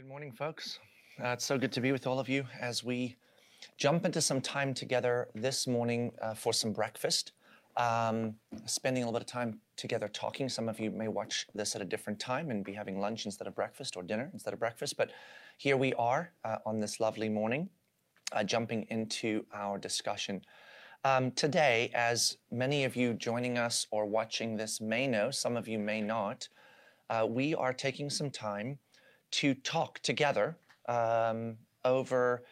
good morning, folks. Uh, it's so good to be with all of you as we jump into some time together this morning uh, for some breakfast. Um, spending a little bit of time together talking. Some of you may watch this at a different time and be having lunch instead of breakfast or dinner instead of breakfast. But here we are uh, on this lovely morning, uh, jumping into our discussion. Um, today, as many of you joining us or watching this may know, some of you may not, uh, we are taking some time to talk together um, over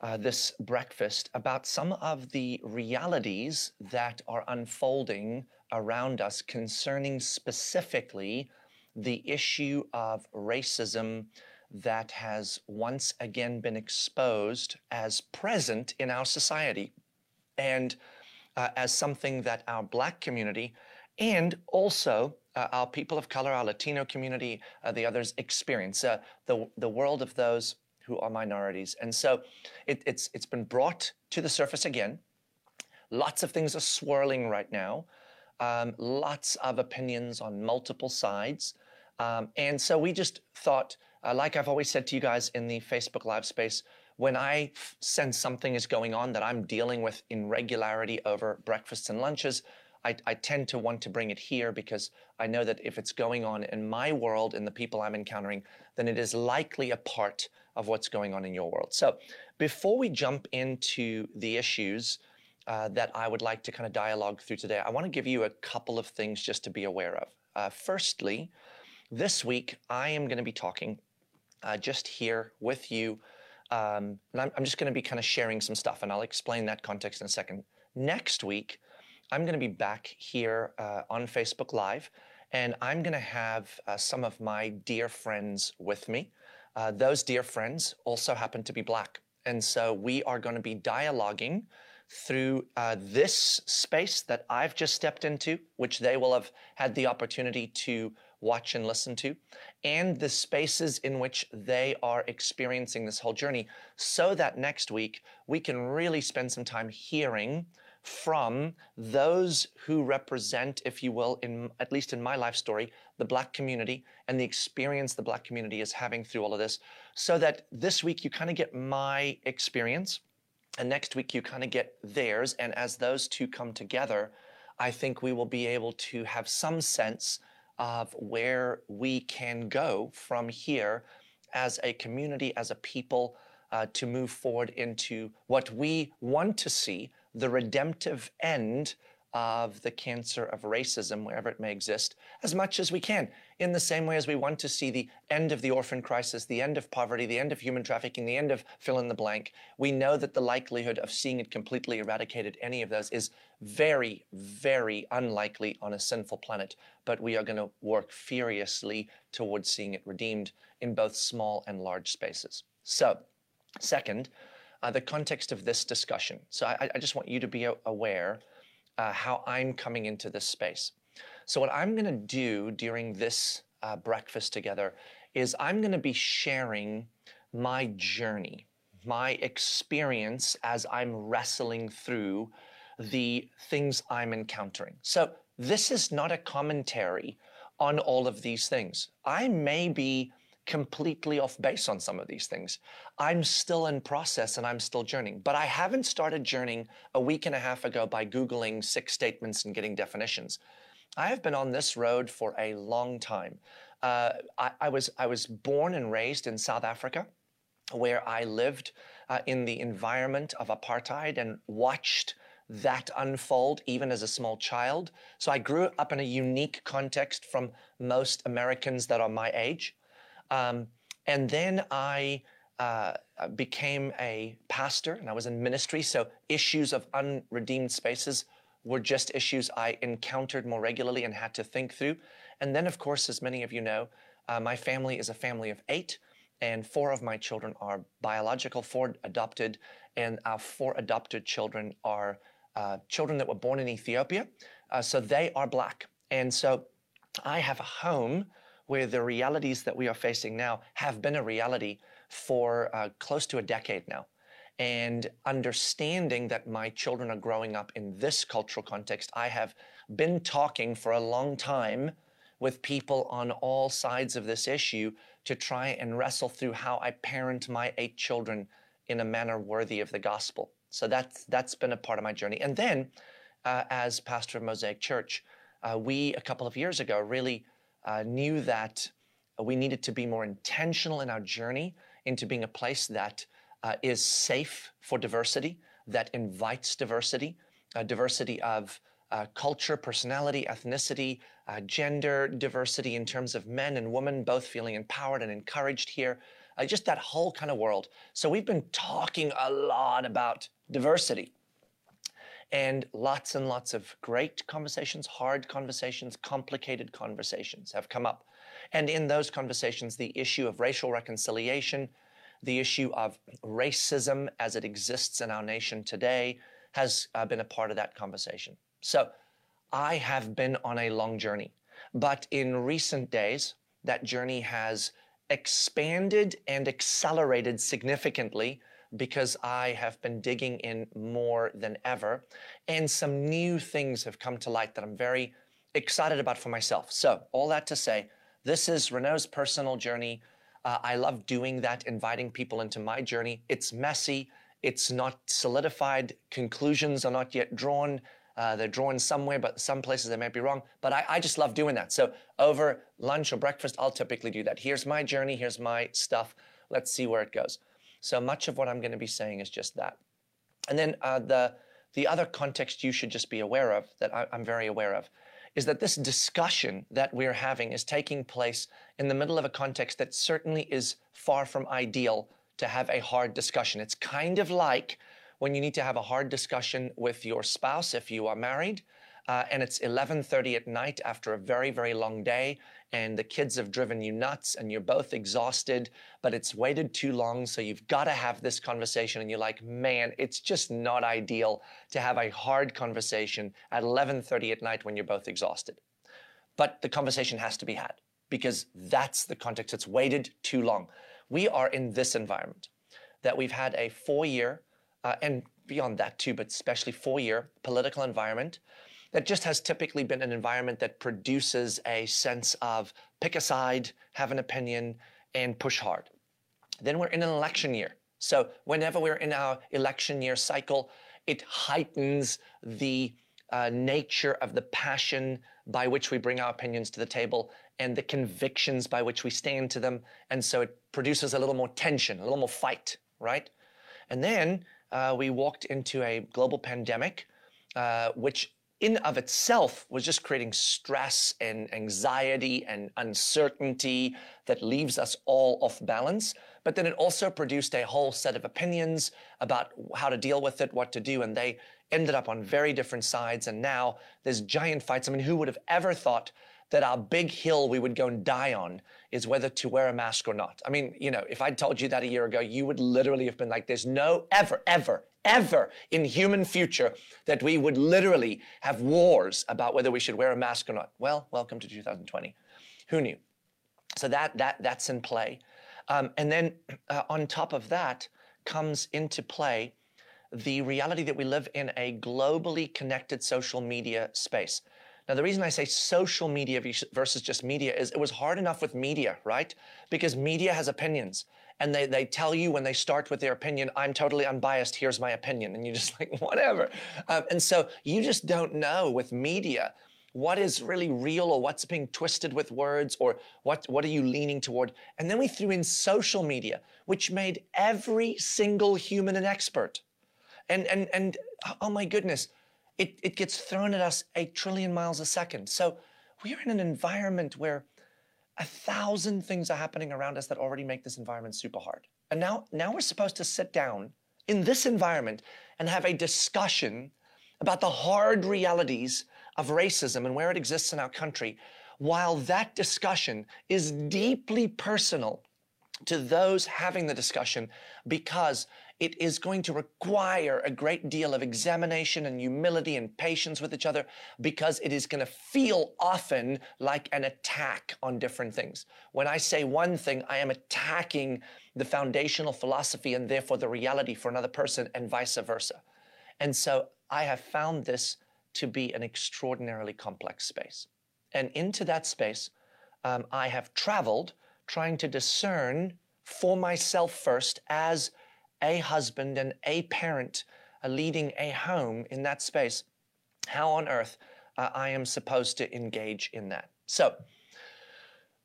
uh, this breakfast about some of the realities that are unfolding around us concerning specifically the issue of racism that has once again been exposed as present in our society. And uh, as something that our black community and also uh, our people of color, our Latino community, uh, the others experience, uh, the, the world of those who are minorities. And so it, it's, it's been brought to the surface again. Lots of things are swirling right now, um, lots of opinions on multiple sides. Um, and so we just thought, uh, like I've always said to you guys in the Facebook Live space, when I sense something is going on that I'm dealing with in regularity over breakfasts and lunches, I, I, tend to want to bring it here because I know that if it's going on in my world and the people I'm encountering, then it is likely a part of what's going on in your world. So before we jump into the issues uh, that I would like to kind of dialogue through today, I want to give you a couple of things just to be aware of. Uh, firstly, this week I am going to be talking uh, just here with you. Um, and I'm, I'm just going to be kind of sharing some stuff, and I'll explain that context in a second. Next week, I'm going to be back here uh, on Facebook Live, and I'm going to have uh, some of my dear friends with me. Uh, those dear friends also happen to be Black. And so we are going to be dialoguing through uh, this space that I've just stepped into, which they will have had the opportunity to watch and listen to, and the spaces in which they are experiencing this whole journey, so that next week we can really spend some time hearing from those who represent, if you will, in at least in my life story, the black community and the experience the black community is having through all of this. So that this week you kind of get my experience, and next week you kind of get theirs. And as those two come together, I think we will be able to have some sense of where we can go from here as a community, as a people, uh, to move forward into what we want to see the redemptive end of the cancer of racism, wherever it may exist, as much as we can. In the same way as we want to see the end of the orphan crisis, the end of poverty, the end of human trafficking, the end of fill in the blank, we know that the likelihood of seeing it completely eradicated, any of those, is very, very unlikely on a sinful planet. But we are going to work furiously towards seeing it redeemed in both small and large spaces. So, second, uh, the context of this discussion. So I, I just want you to be aware uh, how I'm coming into this space. So what I'm going to do during this uh, breakfast together is I'm going to be sharing my journey, my experience as I'm wrestling through the things I'm encountering. So this is not a commentary on all of these things. I may be completely off base on some of these things. I'm still in process and I'm still journeying, but I haven't started journeying a week and a half ago by Googling six statements and getting definitions. I have been on this road for a long time. Uh, I, I, was, I was born and raised in South Africa, where I lived uh, in the environment of apartheid and watched that unfold even as a small child. So I grew up in a unique context from most Americans that are my age. Um, and then I uh, became a pastor and I was in ministry. So issues of unredeemed spaces were just issues I encountered more regularly and had to think through. And then, of course, as many of you know, uh, my family is a family of eight, and four of my children are biological, four adopted, and our four adopted children are uh, children that were born in Ethiopia. Uh, so they are black. And so I have a home where the realities that we are facing now have been a reality for uh, close to a decade now. And understanding that my children are growing up in this cultural context, I have been talking for a long time with people on all sides of this issue to try and wrestle through how I parent my eight children in a manner worthy of the gospel. So that's that's been a part of my journey. And then, uh, as pastor of Mosaic Church, uh, we a couple of years ago really uh, knew that we needed to be more intentional in our journey into being a place that uh, is safe for diversity, that invites diversity, diversity of uh, culture, personality, ethnicity, uh, gender diversity in terms of men and women both feeling empowered and encouraged here, uh, just that whole kind of world. So we've been talking a lot about diversity and lots and lots of great conversations, hard conversations, complicated conversations have come up. And in those conversations, the issue of racial reconciliation, the issue of racism as it exists in our nation today has uh, been a part of that conversation. So I have been on a long journey, but in recent days, that journey has expanded and accelerated significantly because I have been digging in more than ever. And some new things have come to light that I'm very excited about for myself. So, all that to say, this is Renault's personal journey. Uh, I love doing that, inviting people into my journey. It's messy, it's not solidified, conclusions are not yet drawn. Uh, they're drawn somewhere, but some places they might be wrong. But I, I just love doing that. So over lunch or breakfast, I'll typically do that. Here's my journey, here's my stuff. Let's see where it goes. So much of what I'm going to be saying is just that. And then uh, the, the other context you should just be aware of, that I, I'm very aware of, is that this discussion that we're having is taking place in the middle of a context that certainly is far from ideal to have a hard discussion. It's kind of like when you need to have a hard discussion with your spouse if you are married, uh, and it's 11:30 at night after a very very long day and the kids have driven you nuts and you're both exhausted, but it's waited too long. So you've got to have this conversation. And you're like, man, it's just not ideal to have a hard conversation at 1130 at night when you're both exhausted. But the conversation has to be had because that's the context. It's waited too long. We are in this environment that we've had a four year, uh, and beyond that too, but especially four year political environment that just has typically been an environment that produces a sense of pick a side, have an opinion, and push hard. Then we're in an election year. So whenever we're in our election year cycle, it heightens the uh, nature of the passion by which we bring our opinions to the table and the convictions by which we stand to them. And so it produces a little more tension, a little more fight, right? And then uh, we walked into a global pandemic, uh, which in of itself was just creating stress and anxiety and uncertainty that leaves us all off balance. But then it also produced a whole set of opinions about how to deal with it, what to do, and they ended up on very different sides. And now there's giant fights. I mean, who would have ever thought that our big hill we would go and die on is whether to wear a mask or not? I mean, you know, if I'd told you that a year ago, you would literally have been like, there's no ever, ever, ever in human future that we would literally have wars about whether we should wear a mask or not. Well, welcome to 2020. Who knew? So that that that's in play, um, and then uh, on top of that comes into play the reality that we live in a globally connected social media space. Now, the reason I say social media versus just media is it was hard enough with media, right? Because media has opinions and they, they tell you when they start with their opinion, I'm totally unbiased, here's my opinion. And you're just like, whatever. Um, and so you just don't know with media what is really real or what's being twisted with words or what, what are you leaning toward. And then we threw in social media, which made every single human an expert. And, and, and oh my goodness, it, it gets thrown at us a trillion miles a second. So we're in an environment where a thousand things are happening around us that already make this environment super hard. And now, now we're supposed to sit down in this environment and have a discussion about the hard realities of racism and where it exists in our country, while that discussion is deeply personal to those having the discussion because it is going to require a great deal of examination and humility and patience with each other because it is going to feel often like an attack on different things. When I say one thing, I am attacking the foundational philosophy and therefore the reality for another person and vice versa. And so I have found this to be an extraordinarily complex space. And into that space, um, I have traveled trying to discern for myself first as a husband and a parent uh, leading a home in that space, how on earth uh, I am supposed to engage in that. So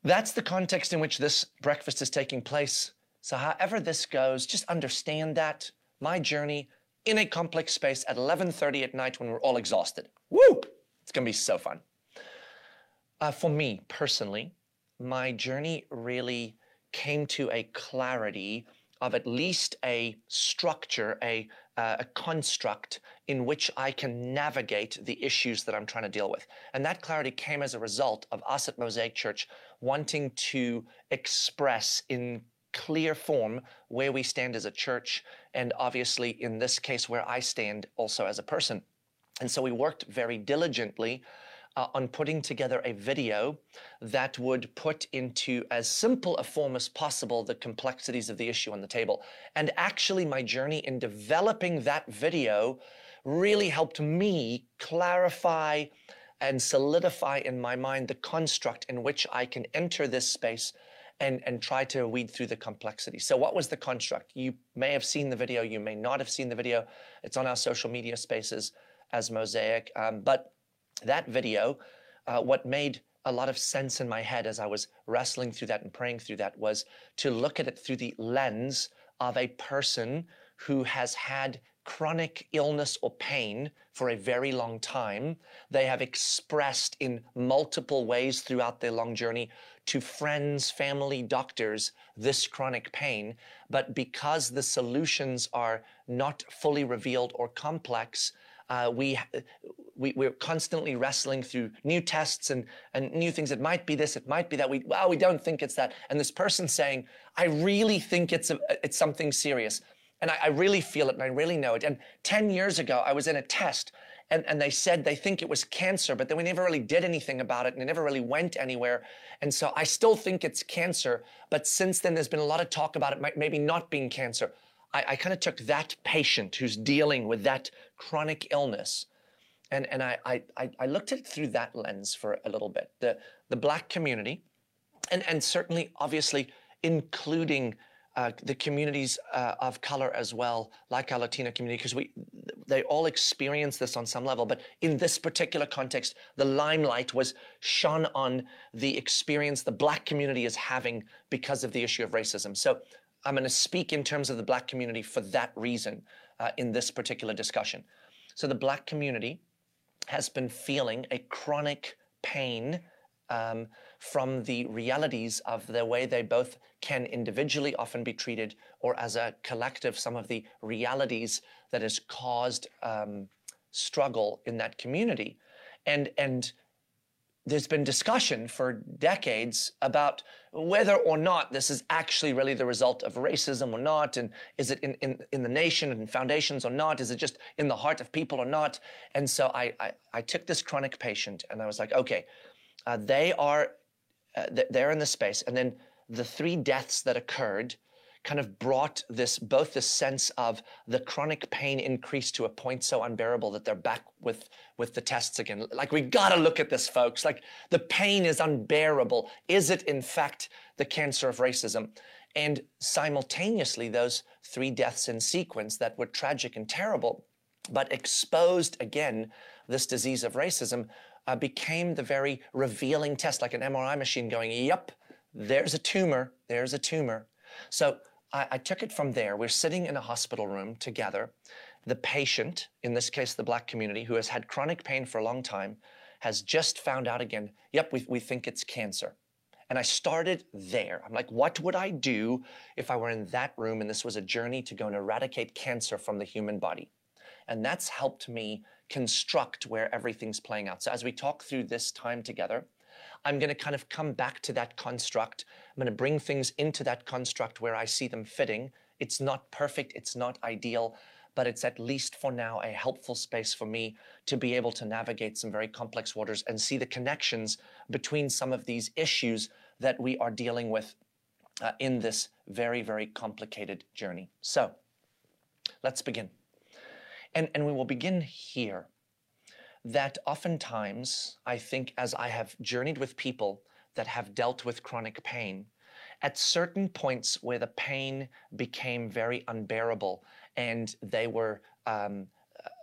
that's the context in which this breakfast is taking place. So, however this goes, just understand that my journey in a complex space at 11:30 at night when we're all exhausted. Woo! It's gonna be so fun. Uh, for me personally, my journey really came to a clarity of at least a structure, a, uh, a construct in which I can navigate the issues that I'm trying to deal with. And that clarity came as a result of us at Mosaic Church wanting to express in clear form where we stand as a church, and obviously, in this case, where I stand also as a person. And so we worked very diligently uh, on putting together a video that would put into as simple a form as possible the complexities of the issue on the table. And actually, my journey in developing that video really helped me clarify and solidify in my mind the construct in which I can enter this space and, and try to weed through the complexity. So, what was the construct? You may have seen the video, you may not have seen the video. It's on our social media spaces as Mosaic. Um, but that video, uh, what made a lot of sense in my head as I was wrestling through that and praying through that was to look at it through the lens of a person who has had chronic illness or pain for a very long time. They have expressed in multiple ways throughout their long journey to friends, family, doctors this chronic pain. But because the solutions are not fully revealed or complex, uh, we, we, we're constantly wrestling through new tests and, and new things. It might be this, it might be that. We, well, we don't think it's that. And this person saying, I really think it's, a, it's something serious. And I, I really feel it and I really know it. And 10 years ago, I was in a test and, and they said they think it was cancer, but then we never really did anything about it and it never really went anywhere. And so I still think it's cancer, but since then there's been a lot of talk about it maybe not being cancer. I, I kind of took that patient who's dealing with that chronic illness and, and I, I, I looked at it through that lens for a little bit. The, the black community, and, and certainly, obviously, including uh, the communities uh, of color as well, like our Latino community, because we they all experience this on some level. But in this particular context, the limelight was shone on the experience the black community is having because of the issue of racism. So I'm going to speak in terms of the black community for that reason uh, in this particular discussion. So the black community has been feeling a chronic pain um, from the realities of the way they both can individually often be treated or as a collective, some of the realities that has caused um, struggle in that community. And, and there's been discussion for decades about whether or not this is actually really the result of racism or not, and is it in, in, in the nation and foundations or not? Is it just in the heart of people or not? And so I, I, I took this chronic patient and I was like, okay, uh, they are, uh, they're in the space. And then the three deaths that occurred kind of brought this both the sense of the chronic pain increased to a point so unbearable that they're back with with the tests again. Like we got to look at this folks. Like the pain is unbearable. Is it in fact the cancer of racism? And simultaneously those three deaths in sequence that were tragic and terrible but exposed again this disease of racism uh, became the very revealing test like an mri machine going yep there's a tumor there's a tumor so I, I took it from there. We're sitting in a hospital room together. The patient, in this case, the black community, who has had chronic pain for a long time, has just found out again, yep, we, we think it's cancer. And I started there. I'm like, what would I do if I were in that room and this was a journey to go and eradicate cancer from the human body? And that's helped me construct where everything's playing out. So as we talk through this time together, I'm going to kind of come back to that construct. I'm going to bring things into that construct where I see them fitting. It's not perfect, it's not ideal, but it's at least for now a helpful space for me to be able to navigate some very complex waters and see the connections between some of these issues that we are dealing with uh, in this very, very complicated journey. So let's begin. And, and we will begin here that oftentimes I think as I have journeyed with people that have dealt with chronic pain, at certain points where the pain became very unbearable and they were um,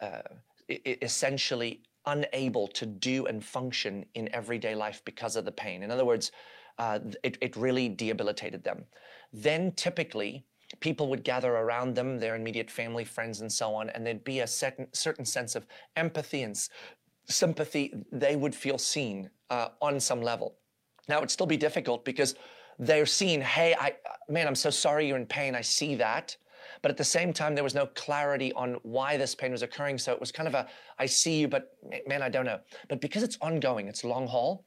uh, essentially unable to do and function in everyday life because of the pain. In other words, uh, it, it really debilitated them. Then typically, people would gather around them, their immediate family, friends, and so on, and there'd be a certain, certain sense of empathy and sympathy. They would feel seen uh, on some level. Now, it'd still be difficult because they're seen, hey, I, man, I'm so sorry you're in pain. I see that. But at the same time, there was no clarity on why this pain was occurring. So it was kind of a, I see you, but man, I don't know. But because it's ongoing, it's long haul,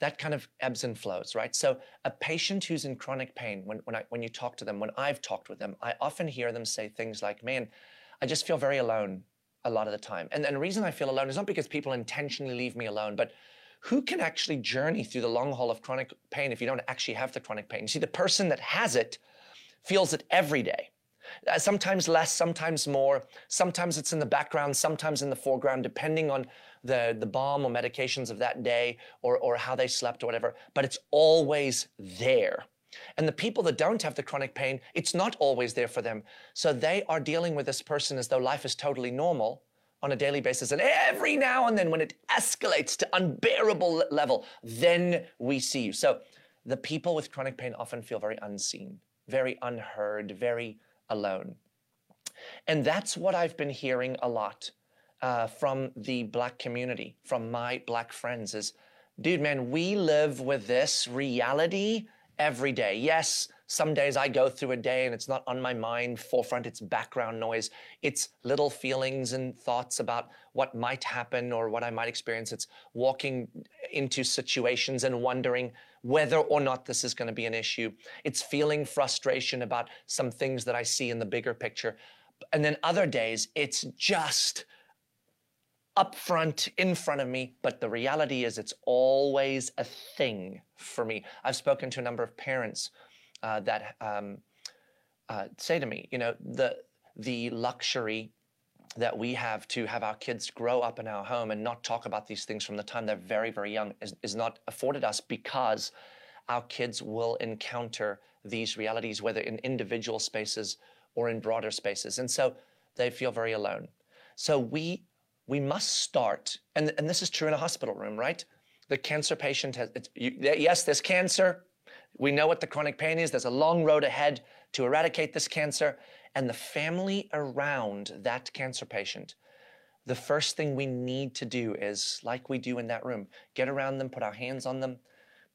that kind of ebbs and flows, right? So a patient who's in chronic pain, when, when, I, when you talk to them, when I've talked with them, I often hear them say things like, man, I just feel very alone a lot of the time. And, and the reason I feel alone is not because people intentionally leave me alone, but who can actually journey through the long haul of chronic pain if you don't actually have the chronic pain? You see, the person that has it feels it every day. Uh, sometimes less, sometimes more. Sometimes it's in the background, sometimes in the foreground, depending on the, the balm or medications of that day or, or how they slept or whatever. But it's always there. And the people that don't have the chronic pain, it's not always there for them. So they are dealing with this person as though life is totally normal on a daily basis. And every now and then, when it escalates to unbearable level, then we see you. So the people with chronic pain often feel very unseen, very unheard, very alone. And that's what I've been hearing a lot uh, from the black community, from my black friends is, dude, man, we live with this reality every day. Yes, some days I go through a day and it's not on my mind forefront, it's background noise. It's little feelings and thoughts about what might happen or what I might experience. It's walking into situations and wondering whether or not this is going to be an issue. It's feeling frustration about some things that I see in the bigger picture. And then other days, it's just up front, in front of me, but the reality is it's always a thing for me. I've spoken to a number of parents uh, that um, uh, say to me, you know, the the luxury that we have to have our kids grow up in our home and not talk about these things from the time they're very, very young is, is not afforded us because our kids will encounter these realities, whether in individual spaces or in broader spaces. And so they feel very alone. So we we must start, and, and this is true in a hospital room, right? The cancer patient has, you, yes, there's cancer. We know what the chronic pain is. There's a long road ahead to eradicate this cancer. And the family around that cancer patient, the first thing we need to do is, like we do in that room, get around them, put our hands on them,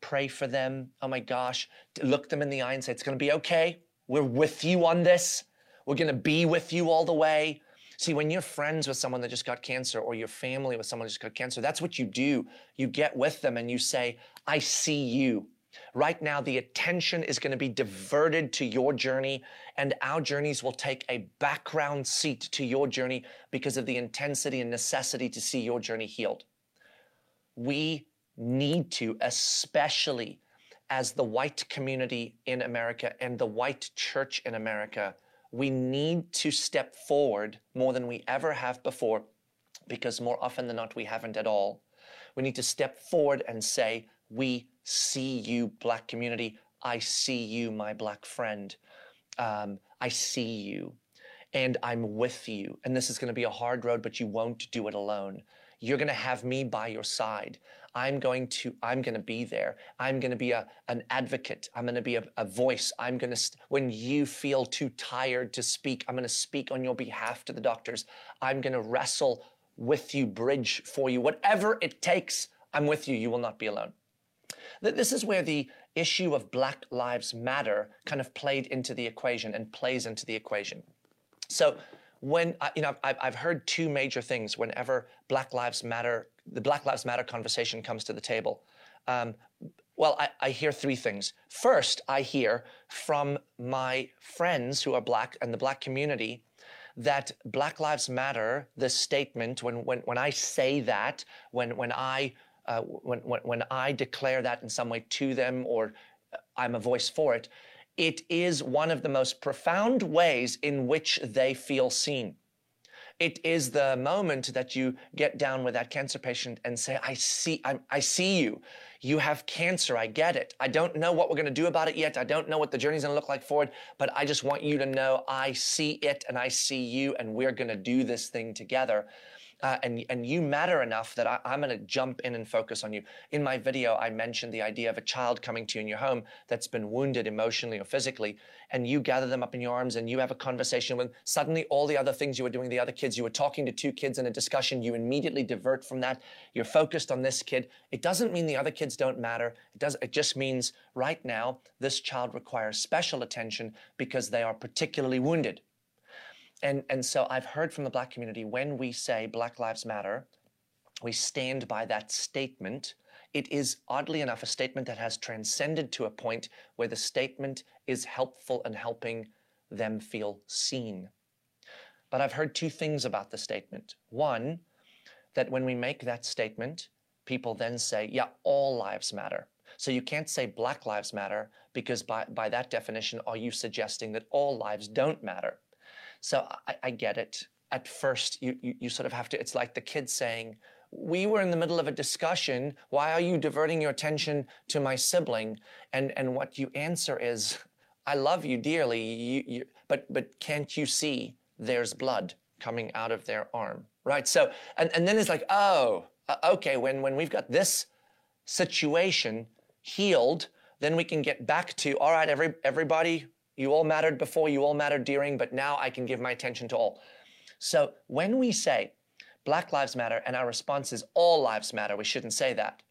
pray for them. Oh my gosh, look them in the eye and say, It's going to be okay. We're with you on this. We're going to be with you all the way. See, when you're friends with someone that just got cancer or your family with someone that just got cancer, that's what you do. You get with them and you say, I see you. Right now, the attention is going to be diverted to your journey, and our journeys will take a background seat to your journey because of the intensity and necessity to see your journey healed. We need to, especially as the white community in America and the white church in America, we need to step forward more than we ever have before because more often than not, we haven't at all. We need to step forward and say, We see you, Black community. I see you, my Black friend. Um, I see you and I'm with you. And this is going to be a hard road, but you won't do it alone. You're going to have me by your side. I'm going to, I'm going to be there. I'm going to be a, an advocate. I'm going to be a, a voice. I'm going to, st- when you feel too tired to speak, I'm going to speak on your behalf to the doctors. I'm going to wrestle with you, bridge for you. Whatever it takes, I'm with you. You will not be alone. This is where the issue of Black Lives Matter kind of played into the equation and plays into the equation. So when uh, you know I've, I've heard two major things whenever Black Lives Matter the Black Lives Matter conversation comes to the table. Um, well, I, I, hear three things. First, I hear from my friends who are black and the black community that Black Lives Matter, the statement, when, when, when I say that, when, when, I, uh, when, when, when I declare that in some way to them or I'm a voice for it, it is one of the most profound ways in which they feel seen. It is the moment that you get down with that cancer patient and say, I see, I, I see you. You have cancer. I get it. I don't know what we're going to do about it yet. I don't know what the journey's going to look like forward, but I just want you to know I see it and I see you and we're going to do this thing together uh, and, and you matter enough that I, I'm going to jump in and focus on you. In my video, I mentioned the idea of a child coming to you in your home that's been wounded emotionally or physically, and you gather them up in your arms and you have a conversation with suddenly all the other things you were doing, the other kids, you were talking to two kids in a discussion, you immediately divert from that. You're focused on this kid. It doesn't mean the other kids don't matter. It does. It just means right now this child requires special attention because they are particularly wounded. And, and so I've heard from the Black community when we say Black Lives Matter, we stand by that statement. It is oddly enough a statement that has transcended to a point where the statement is helpful and helping them feel seen. But I've heard two things about the statement. One, that when we make that statement, people then say, yeah, all lives matter. So you can't say Black Lives Matter because by, by that definition, are you suggesting that all lives don't matter? So I, I get it. At first, you, you, you sort of have to, it's like the kid saying, we were in the middle of a discussion. Why are you diverting your attention to my sibling? And, and what you answer is, I love you dearly, you, you, but, but can't you see there's blood coming out of their arm? Right? So, and, and then it's like, oh, uh, okay, when, when we've got this situation healed, then we can get back to, all right, every, everybody, you all mattered before, you all mattered during, but now I can give my attention to all. So when we say Black Lives Matter and our response is all lives matter, we shouldn't say that.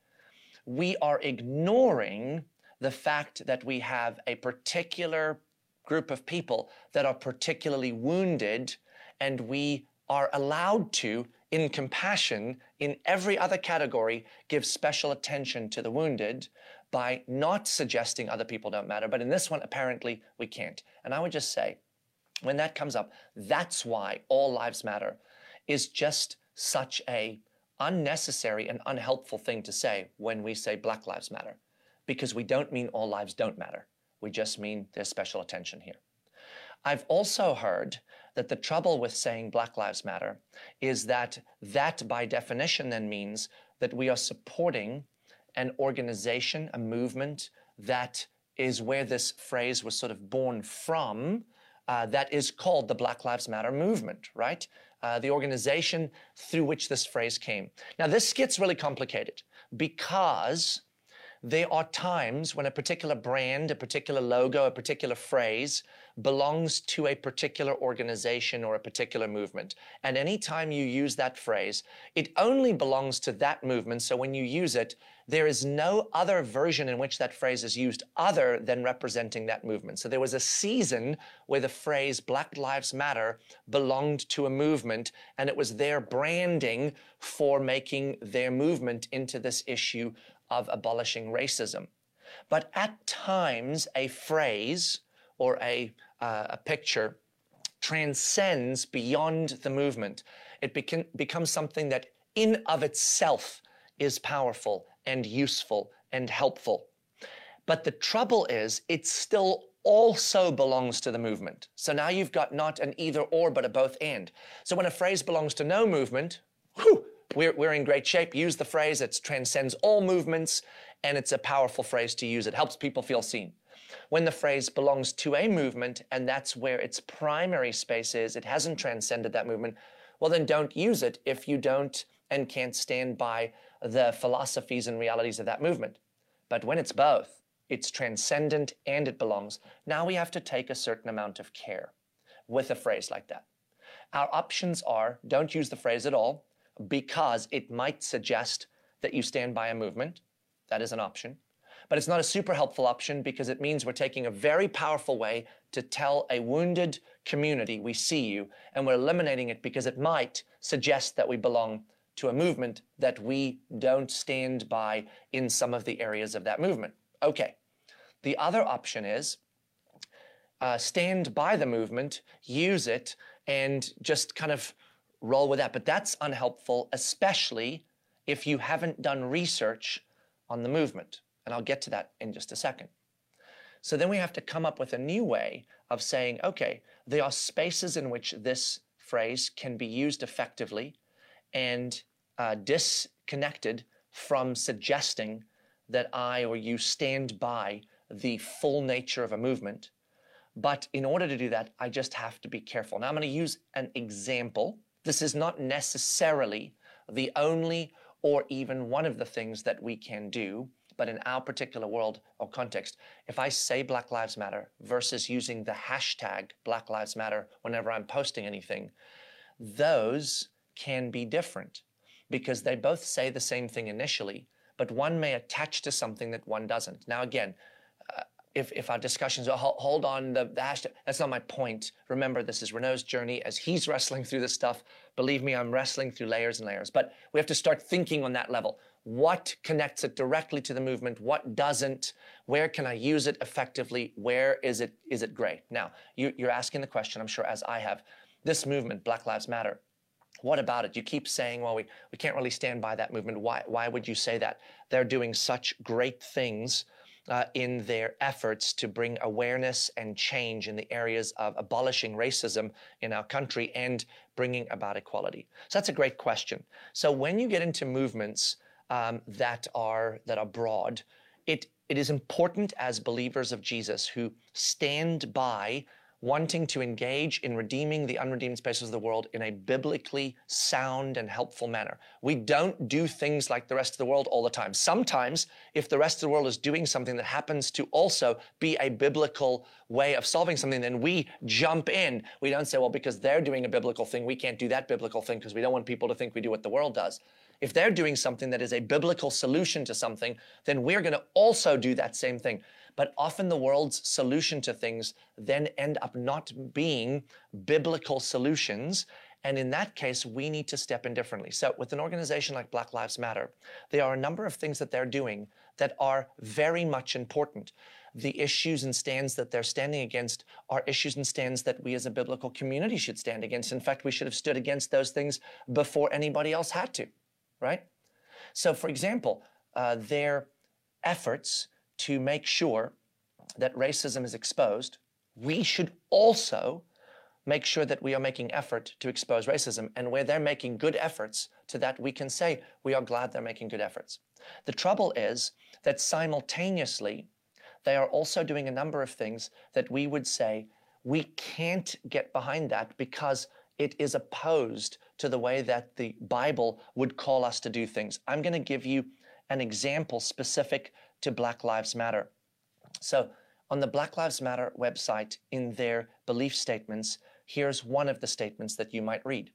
We are ignoring the fact that we have a particular group of people that are particularly wounded and we are allowed to, in compassion, in every other category, give special attention to the wounded by not suggesting other people don't matter. But in this one, apparently we can't. And I would just say, when that comes up, that's why all lives matter is just such a unnecessary and unhelpful thing to say when we say Black Lives Matter, because we don't mean all lives don't matter. We just mean there's special attention here. I've also heard that the trouble with saying Black Lives Matter is that that by definition then means that we are supporting an organization, a movement that is where this phrase was sort of born from, uh, that is called the Black Lives Matter movement, right? Uh, the organization through which this phrase came. Now, this gets really complicated because there are times when a particular brand, a particular logo, a particular phrase belongs to a particular organization or a particular movement. And anytime you use that phrase, it only belongs to that movement. So when you use it, there is no other version in which that phrase is used other than representing that movement. So there was a season where the phrase Black Lives Matter belonged to a movement, and it was their branding for making their movement into this issue of abolishing racism. But at times, a phrase or a, uh, a picture transcends beyond the movement. It becomes something that in of itself is powerful and useful and helpful. But the trouble is, it still also belongs to the movement. So now you've got not an either or, but a both and. So when a phrase belongs to no movement, whew, we're, we're in great shape. Use the phrase. It transcends all movements, and it's a powerful phrase to use. It helps people feel seen. When the phrase belongs to a movement, and that's where its primary space is, it hasn't transcended that movement, well, then don't use it if you don't and can't stand by the philosophies and realities of that movement. But when it's both, it's transcendent and it belongs, now we have to take a certain amount of care with a phrase like that. Our options are don't use the phrase at all, because it might suggest that you stand by a movement. That is an option. But it's not a super helpful option because it means we're taking a very powerful way to tell a wounded community, we see you, and we're eliminating it because it might suggest that we belong to a movement that we don't stand by in some of the areas of that movement. Okay. The other option is uh, stand by the movement, use it, and just kind of roll with that. But that's unhelpful, especially if you haven't done research on the movement. And I'll get to that in just a second. So then we have to come up with a new way of saying, okay, there are spaces in which this phrase can be used effectively and uh, disconnected from suggesting that I or you stand by the full nature of a movement. But in order to do that, I just have to be careful. Now, I'm going to use an example. This is not necessarily the only or even one of the things that we can do. But in our particular world or context, if I say Black Lives Matter versus using the hashtag Black Lives Matter whenever I'm posting anything, those can be different because they both say the same thing initially, but one may attach to something that one doesn't. Now, again, uh, if, if our discussions are hold on the, the hashtag, that's not my point. Remember, this is Renault's journey as he's wrestling through this stuff. Believe me, I'm wrestling through layers and layers. But we have to start thinking on that level. What connects it directly to the movement? What doesn't? Where can I use it effectively? Where is it is it gray? Now, you, you're asking the question, I'm sure, as I have. This movement, Black Lives Matter, what about it? You keep saying, well, we, we can't really stand by that movement. Why, why would you say that? They're doing such great things uh, in their efforts to bring awareness and change in the areas of abolishing racism in our country and bringing about equality. So that's a great question. So when you get into movements um, that are that are broad, it it is important as believers of Jesus who stand by wanting to engage in redeeming the unredeemed spaces of the world in a biblically sound and helpful manner. We don't do things like the rest of the world all the time. Sometimes, if the rest of the world is doing something that happens to also be a biblical way of solving something, then we jump in. We don't say, well, because they're doing a biblical thing, we can't do that biblical thing because we don't want people to think we do what the world does. If they're doing something that is a biblical solution to something, then we're going to also do that same thing. But often the world's solution to things then end up not being biblical solutions. And in that case, we need to step in differently. So, with an organization like Black Lives Matter, there are a number of things that they're doing that are very much important. The issues and stands that they're standing against are issues and stands that we as a biblical community should stand against. In fact, we should have stood against those things before anybody else had to, right? So, for example, uh, their efforts to make sure that racism is exposed, we should also make sure that we are making effort to expose racism. And where they're making good efforts to that, we can say we are glad they're making good efforts. The trouble is that simultaneously, they are also doing a number of things that we would say we can't get behind that because it is opposed to the way that the Bible would call us to do things. I'm going to give you an example specific to Black Lives Matter. So, on the Black Lives Matter website, in their belief statements, here's one of the statements that you might read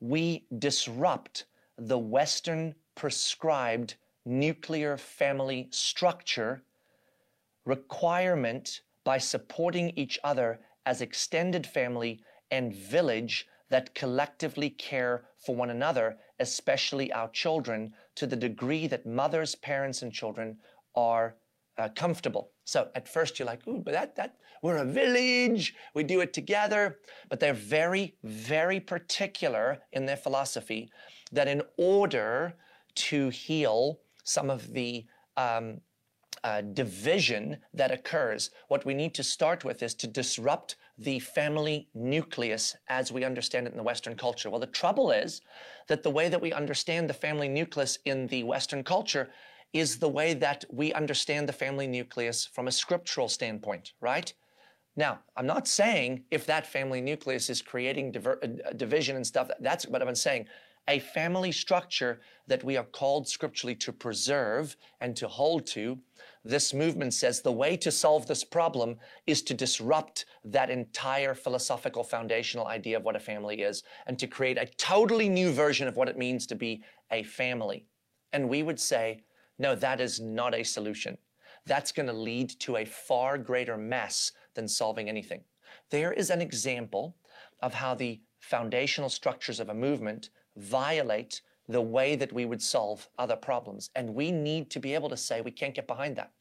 We disrupt the Western prescribed nuclear family structure requirement by supporting each other as extended family and village that collectively care for one another, especially our children, to the degree that mothers, parents, and children are uh, comfortable. So at first you're like, ooh, but that, that, we're a village, we do it together. But they're very, very particular in their philosophy that in order to heal some of the um, uh, division that occurs, what we need to start with is to disrupt the family nucleus as we understand it in the Western culture. Well, the trouble is that the way that we understand the family nucleus in the Western culture is the way that we understand the family nucleus from a scriptural standpoint, right? Now, I'm not saying if that family nucleus is creating diver- uh, division and stuff, that's what I'm saying. A family structure that we are called scripturally to preserve and to hold to, this movement says the way to solve this problem is to disrupt that entire philosophical foundational idea of what a family is and to create a totally new version of what it means to be a family. And we would say no, that is not a solution. That's going to lead to a far greater mess than solving anything. There is an example of how the foundational structures of a movement violate the way that we would solve other problems. And we need to be able to say we can't get behind that.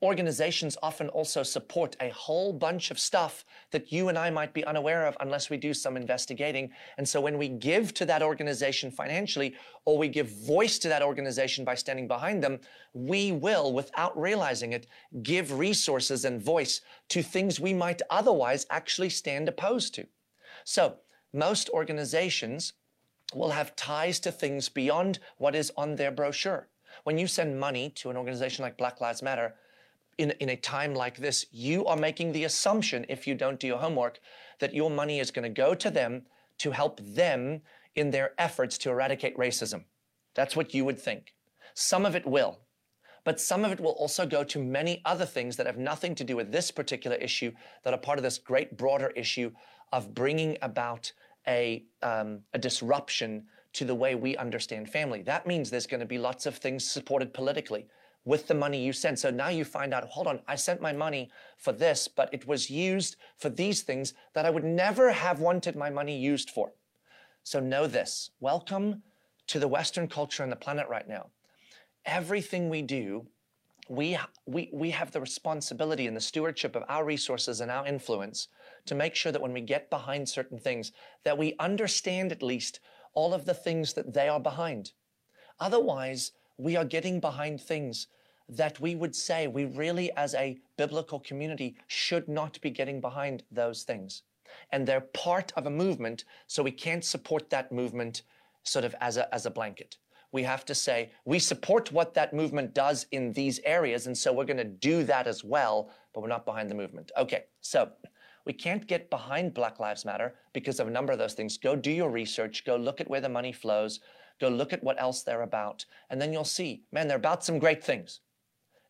Organizations often also support a whole bunch of stuff that you and I might be unaware of unless we do some investigating. And so when we give to that organization financially, or we give voice to that organization by standing behind them, we will, without realizing it, give resources and voice to things we might otherwise actually stand opposed to. So most organizations will have ties to things beyond what is on their brochure. When you send money to an organization like Black Lives Matter, in, in a time like this, you are making the assumption, if you don't do your homework, that your money is going to go to them to help them in their efforts to eradicate racism. That's what you would think. Some of it will, but some of it will also go to many other things that have nothing to do with this particular issue, that are part of this great broader issue of bringing about a, um, a disruption to the way we understand family. That means there's going to be lots of things supported politically with the money you sent. So now you find out, hold on, I sent my money for this, but it was used for these things that I would never have wanted my money used for. So know this welcome to the Western culture and the planet right now. Everything we do, we, we, we have the responsibility and the stewardship of our resources and our influence to make sure that when we get behind certain things, that we understand at least all of the things that they are behind. Otherwise, we are getting behind things that we would say we really, as a biblical community, should not be getting behind those things. And they're part of a movement, so we can't support that movement sort of as a, as a blanket. We have to say, we support what that movement does in these areas, and so we're going to do that as well, but we're not behind the movement. Okay, so we can't get behind Black Lives Matter because of a number of those things. Go do your research, go look at where the money flows, go look at what else they're about, and then you'll see, man, they're about some great things.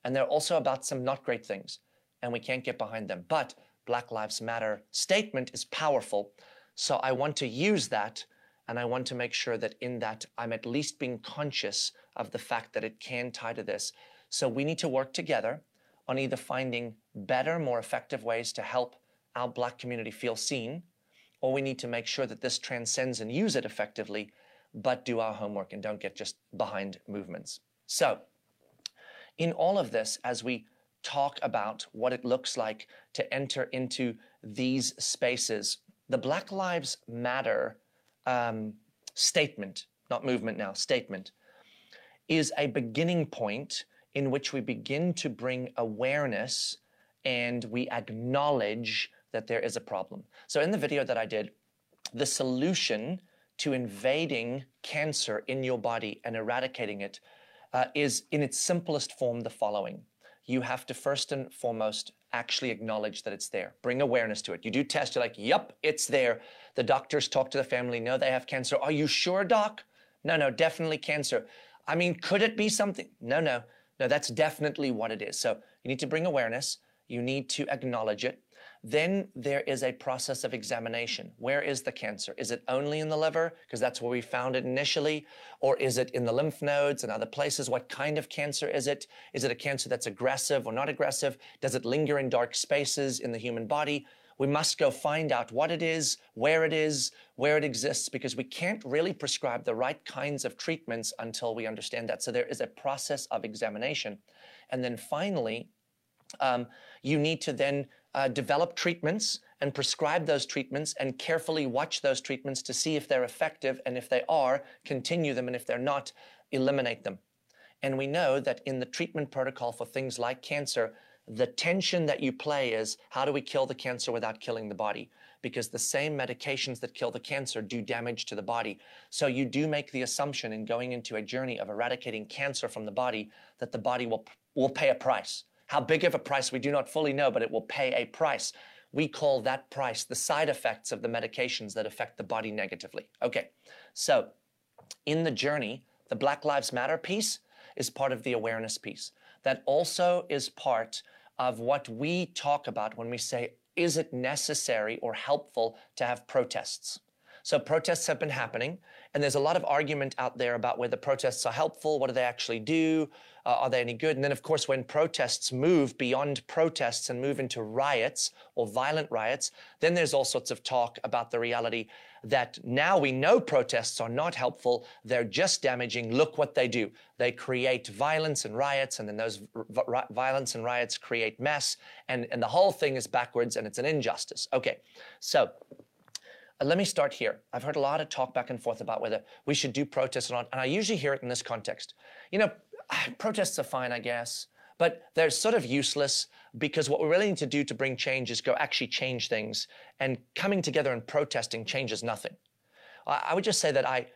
And they're also about some not great things, and we can't get behind them. But Black Lives Matter statement is powerful, so I want to use that, and I want to make sure that in that I'm at least being conscious of the fact that it can tie to this. So we need to work together on either finding better, more effective ways to help our Black community feel seen, or we need to make sure that this transcends and use it effectively, but do our homework and don't get just behind movements. So, in all of this, as we talk about what it looks like to enter into these spaces, the Black Lives Matter um, statement, not movement now, statement, is a beginning point in which we begin to bring awareness and we acknowledge that there is a problem. So, in the video that I did, the solution to invading cancer in your body and eradicating it uh, is in its simplest form the following. You have to first and foremost actually acknowledge that it's there. Bring awareness to it. You do test, you're like, yep, it's there. The doctors talk to the family, no, they have cancer. Are you sure, doc? No, no, definitely cancer. I mean, could it be something? No, no, no, that's definitely what it is. So you need to bring awareness. You need to acknowledge it. Then there is a process of examination. Where is the cancer? Is it only in the liver? Because that's where we found it initially. Or is it in the lymph nodes and other places? What kind of cancer is it? Is it a cancer that's aggressive or not aggressive? Does it linger in dark spaces in the human body? We must go find out what it is, where it is, where it exists, because we can't really prescribe the right kinds of treatments until we understand that. So there is a process of examination. And then finally, um, you need to then uh, develop treatments and prescribe those treatments and carefully watch those treatments to see if they're effective. And if they are, continue them. And if they're not, eliminate them. And we know that in the treatment protocol for things like cancer, the tension that you play is how do we kill the cancer without killing the body? Because the same medications that kill the cancer do damage to the body. So you do make the assumption in going into a journey of eradicating cancer from the body that the body will, will pay a price. How big of a price we do not fully know, but it will pay a price. We call that price the side effects of the medications that affect the body negatively. Okay, so in the journey, the Black Lives Matter piece is part of the awareness piece. That also is part of what we talk about when we say, is it necessary or helpful to have protests? So protests have been happening, and there's a lot of argument out there about whether protests are helpful, what do they actually do, uh, are they any good? And then, of course, when protests move beyond protests and move into riots or violent riots, then there's all sorts of talk about the reality that now we know protests are not helpful. They're just damaging. Look what they do. They create violence and riots, and then those violence and riots create mess, and, and the whole thing is backwards and it's an injustice. Okay, so uh, let me start here. I've heard a lot of talk back and forth about whether we should do protests or not, and I usually hear it in this context. You know, protests are fine, I guess, but they're sort of useless because what we really need to do to bring change is go actually change things. And coming together and protesting changes nothing. I, would just say that I,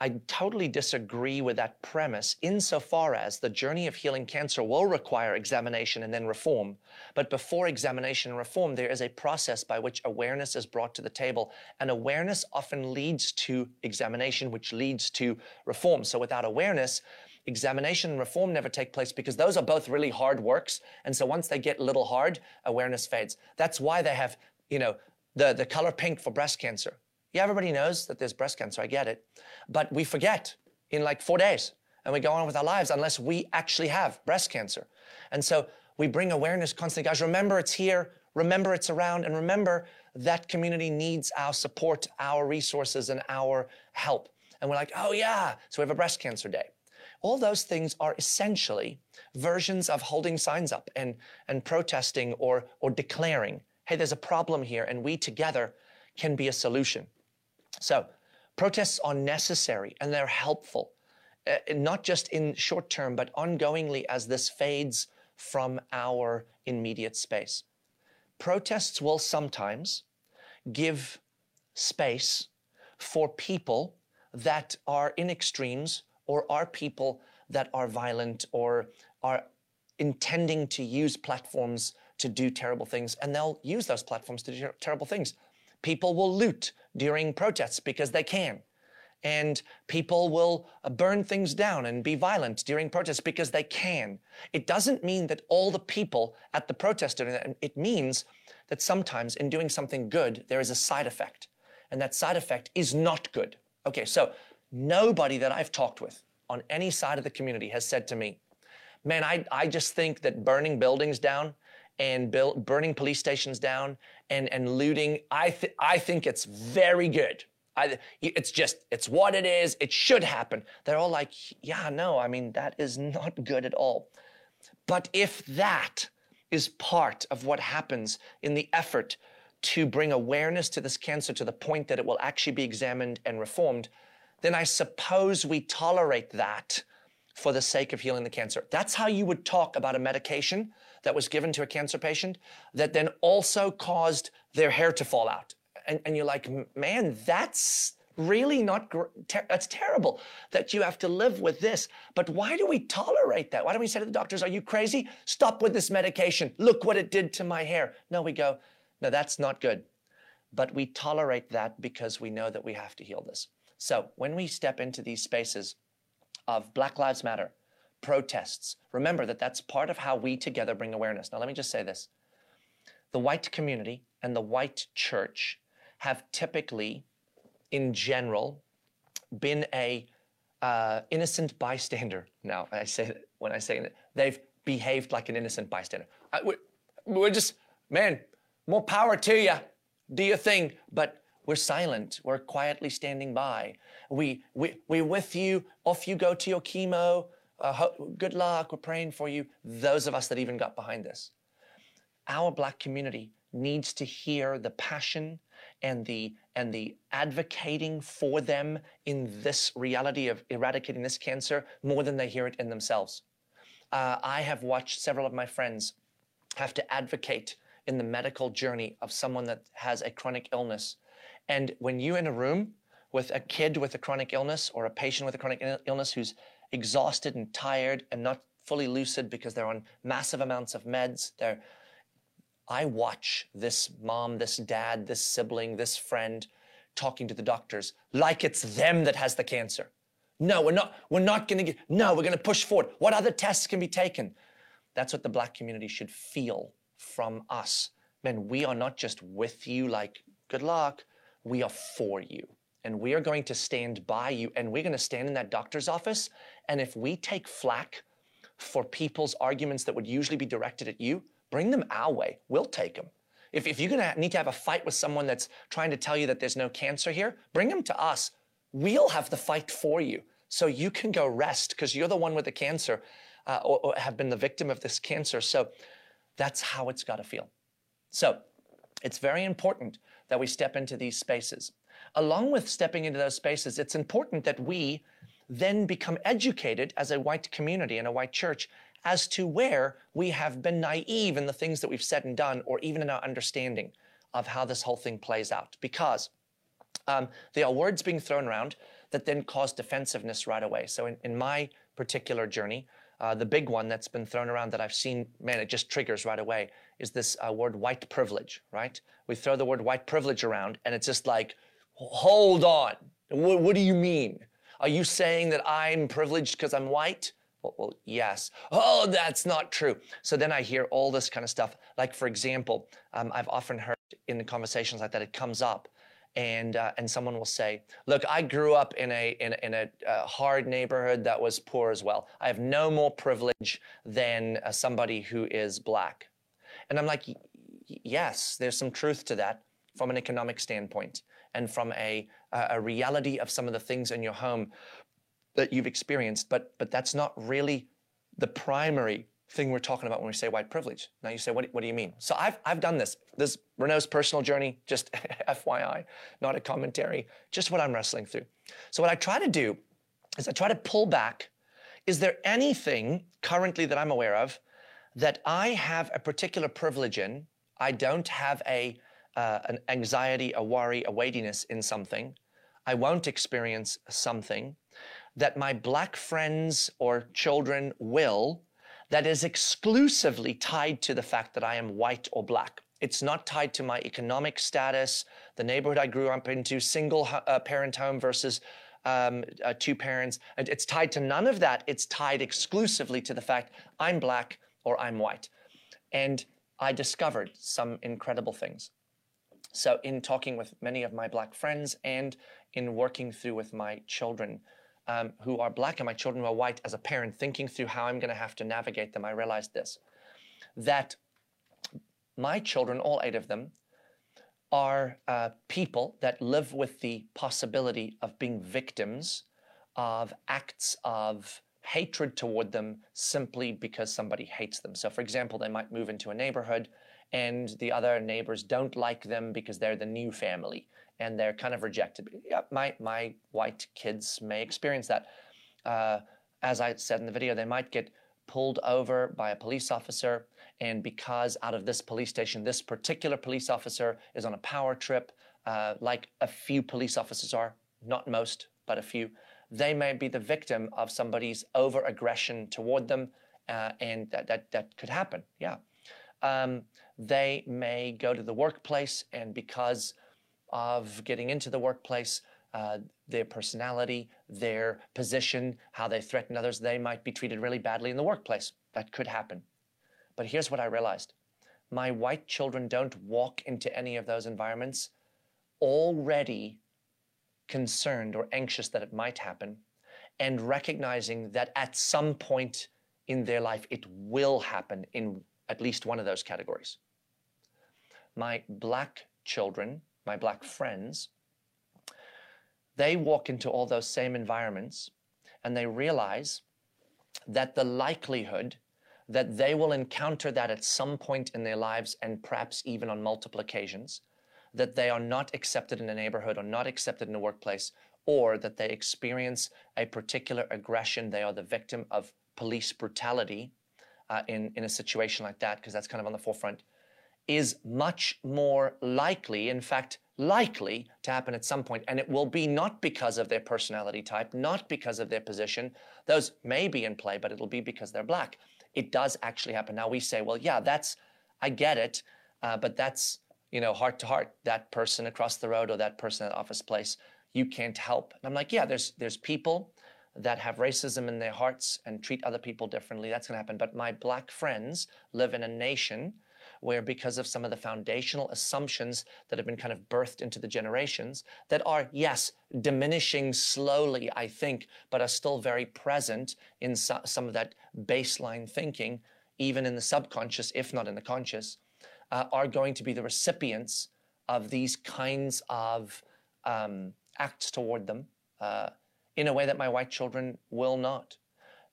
I totally disagree with that premise insofar as the journey of healing cancer will require examination and then reform. But before examination and reform, there is a process by which awareness is brought to the table. And awareness often leads to examination, which leads to reform. So without awareness, examination and reform never take place because those are both really hard works. And so once they get a little hard, awareness fades. That's why they have, you know, the, the color pink for breast cancer. Yeah, everybody knows that there's breast cancer. I get it. But we forget in like four days and we go on with our lives unless we actually have breast cancer. And so we bring awareness constantly. Guys, remember it's here, remember it's around, and remember that community needs our support, our resources, and our help. And we're like, oh yeah, so we have a breast cancer day. All those things are essentially versions of holding signs up and, and protesting or, or declaring, hey, there's a problem here, and we together can be a solution. So protests are necessary and they're helpful, uh, not just in short term, but ongoingly as this fades from our immediate space. Protests will sometimes give space for people that are in extremes or are people that are violent or are intending to use platforms to do terrible things, and they'll use those platforms to do terrible things. People will loot during protests because they can. And people will uh, burn things down and be violent during protests because they can. It doesn't mean that all the people at the protest are that. It means that sometimes in doing something good, there is a side effect. And that side effect is not good. Okay, so nobody that I've talked with on any side of the community has said to me, man, I, I just think that burning buildings down and build, burning police stations down and, and looting, I, th- I think it's very good. I, it's just, it's what it is. It should happen. They're all like, yeah, no, I mean, that is not good at all. But if that is part of what happens in the effort to bring awareness to this cancer to the point that it will actually be examined and reformed, then I suppose we tolerate that for the sake of healing the cancer. That's how you would talk about a medication that was given to a cancer patient that then also caused their hair to fall out. And, and you're like, man, that's really not, ter- that's terrible that you have to live with this. But why do we tolerate that? Why don't we say to the doctors, are you crazy? Stop with this medication. Look what it did to my hair. No, we go, no, that's not good. But we tolerate that because we know that we have to heal this. So when we step into these spaces of Black Lives Matter, protests. Remember that that's part of how we together bring awareness. Now, let me just say this the white community and the white church have typically, in general, been a uh, innocent bystander. Now, I say when I say they've behaved like an innocent bystander. I, we're, we're just, man, more power to you. Do your thing. But we're silent. We're quietly standing by. We, we, we're with you. Off you go to your chemo uh, good luck, we're praying for you. Those of us that even got behind this. Our black community needs to hear the passion and the and the advocating for them in this reality of eradicating this cancer more than they hear it in themselves. Uh, I have watched several of my friends have to advocate in the medical journey of someone that has a chronic illness. And when you're in a room with a kid with a chronic illness or a patient with a chronic illness who's exhausted and tired and not fully lucid because they're on massive amounts of meds. They're, I watch this mom, this dad, this sibling, this friend talking to the doctors like it's them that has the cancer. No, we're not, we're not gonna get, no, we're gonna push forward. What other tests can be taken? That's what the black community should feel from us. Man, we are not just with you like, good luck, we are for you and we are going to stand by you and we're going to stand in that doctor's office. And if we take flack for people's arguments that would usually be directed at you, bring them our way. We'll take them. If, if you're going to need to have a fight with someone that's trying to tell you that there's no cancer here, bring them to us. We'll have the fight for you. So you can go rest because you're the one with the cancer uh, or, or have been the victim of this cancer. So that's how it's got to feel. So it's very important that we step into these spaces along with stepping into those spaces, it's important that we then become educated as a white community and a white church as to where we have been naive in the things that we've said and done, or even in our understanding of how this whole thing plays out. Because um, there are words being thrown around that then cause defensiveness right away. So in, in my particular journey, uh, the big one that's been thrown around that I've seen, man, it just triggers right away, is this uh, word white privilege, right? We throw the word white privilege around, and it's just like, hold on. What, what do you mean? Are you saying that I'm privileged because I'm white? Well, well, yes. Oh, that's not true. So then I hear all this kind of stuff. Like, for example, um, I've often heard in the conversations like that, it comes up and uh, and someone will say, "Look, I grew up in a in, in a uh, hard neighborhood that was poor as well. I have no more privilege than uh, somebody who is black." And I'm like, "Yes, there's some truth to that from an economic standpoint and from a a reality of some of the things in your home that you've experienced, but but that's not really the primary thing we're talking about when we say white privilege. Now you say, what, what do you mean? So I've, I've done this. This Renault's personal journey, just FYI, not a commentary, just what I'm wrestling through. So what I try to do is I try to pull back. Is there anything currently that I'm aware of that I have a particular privilege in? I don't have a uh, an anxiety, a worry, a weightiness in something. I won't experience something that my black friends or children will that is exclusively tied to the fact that I am white or black. It's not tied to my economic status, the neighborhood I grew up into, single uh, parent home versus um, uh, two parents. It's tied to none of that. It's tied exclusively to the fact I'm black or I'm white. And I discovered some incredible things. So, in talking with many of my black friends and in working through with my children, um, who are black and my children who are white, as a parent, thinking through how I'm going to have to navigate them, I realized this that my children, all eight of them, are uh, people that live with the possibility of being victims of acts of hatred toward them simply because somebody hates them. So, for example, they might move into a neighborhood and the other neighbors don't like them because they're the new family and they're kind of rejected. Yeah, my, my white kids may experience that. Uh, as I said in the video, they might get pulled over by a police officer, and because out of this police station, this particular police officer is on a power trip, uh, like a few police officers are, not most, but a few, they may be the victim of somebody's over aggression toward them, uh, and that, that, that could happen, yeah. Um, they may go to the workplace, and because of getting into the workplace, uh, their personality, their position, how they threaten others, they might be treated really badly in the workplace. That could happen. But here's what I realized my white children don't walk into any of those environments already concerned or anxious that it might happen and recognizing that at some point in their life it will happen in at least one of those categories. My black children my black friends, they walk into all those same environments and they realize that the likelihood that they will encounter that at some point in their lives and perhaps even on multiple occasions, that they are not accepted in a neighborhood or not accepted in a workplace, or that they experience a particular aggression, they are the victim of police brutality uh, in, in a situation like that, because that's kind of on the forefront is much more likely, in fact, likely to happen at some point. And it will be not because of their personality type, not because of their position. Those may be in play, but it'll be because they're black. It does actually happen. Now we say, well, yeah, that's, I get it, uh, but that's, you know, heart to heart, that person across the road or that person at office place, you can't help. And I'm like, yeah, there's, there's people that have racism in their hearts and treat other people differently. That's to happen. But my black friends live in a nation where because of some of the foundational assumptions that have been kind of birthed into the generations that are, yes, diminishing slowly, I think, but are still very present in so, some of that baseline thinking, even in the subconscious, if not in the conscious, uh, are going to be the recipients of these kinds of um, acts toward them uh, in a way that my white children will not.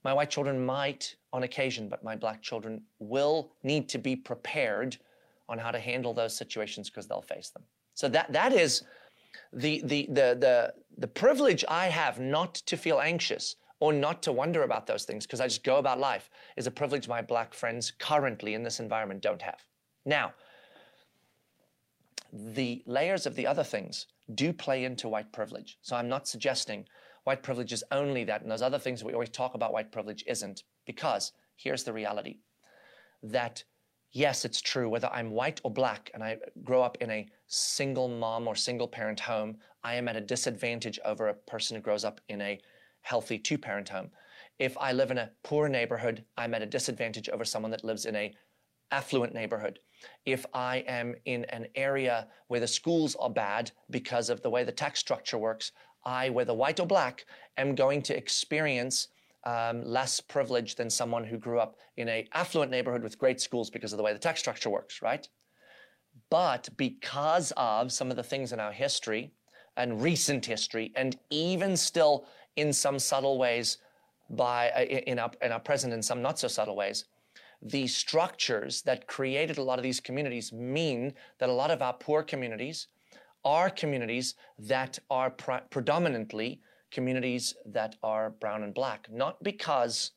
My white children might on occasion, but my black children will need to be prepared on how to handle those situations because they'll face them. So that that is the, the the the the privilege I have not to feel anxious or not to wonder about those things because I just go about life is a privilege my black friends currently in this environment don't have. Now, the layers of the other things do play into white privilege. So I'm not suggesting white privilege is only that, and those other things we always talk about white privilege isn't, because here's the reality that yes, it's true, whether I'm white or black and I grow up in a single mom or single parent home, I am at a disadvantage over a person who grows up in a healthy two parent home. If I live in a poor neighborhood, I'm at a disadvantage over someone that lives in a affluent neighborhood. If I am in an area where the schools are bad because of the way the tax structure works, I, whether white or black, am going to experience um, less privilege than someone who grew up in a affluent neighborhood with great schools because of the way the tax structure works, right? But because of some of the things in our history and recent history, and even still in some subtle ways by uh, in our, in our present in some not so subtle ways, the structures that created a lot of these communities mean that a lot of our poor communities are communities that are pre- predominantly communities that are brown and black, not because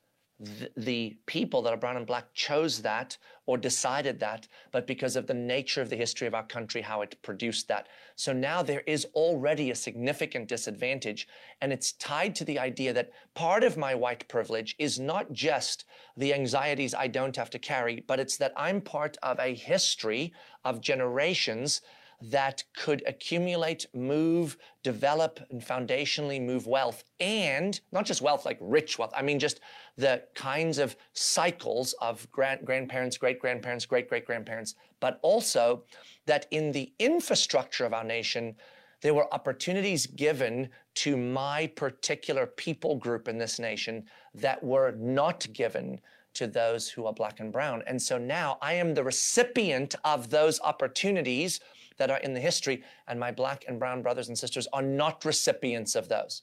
th- the people that are brown and black chose that or decided that, but because of the nature of the history of our country, how it produced that. So now there is already a significant disadvantage, and it's tied to the idea that part of my white privilege is not just the anxieties I don't have to carry, but it's that I'm part of a history of generations that could accumulate, move, develop, and foundationally move wealth. And not just wealth like rich wealth, I mean just the kinds of cycles of grand, grandparents, great grandparents, great great grandparents, but also that in the infrastructure of our nation, there were opportunities given to my particular people group in this nation that were not given to those who are black and brown. And so now I am the recipient of those opportunities that are in the history, and my black and brown brothers and sisters are not recipients of those.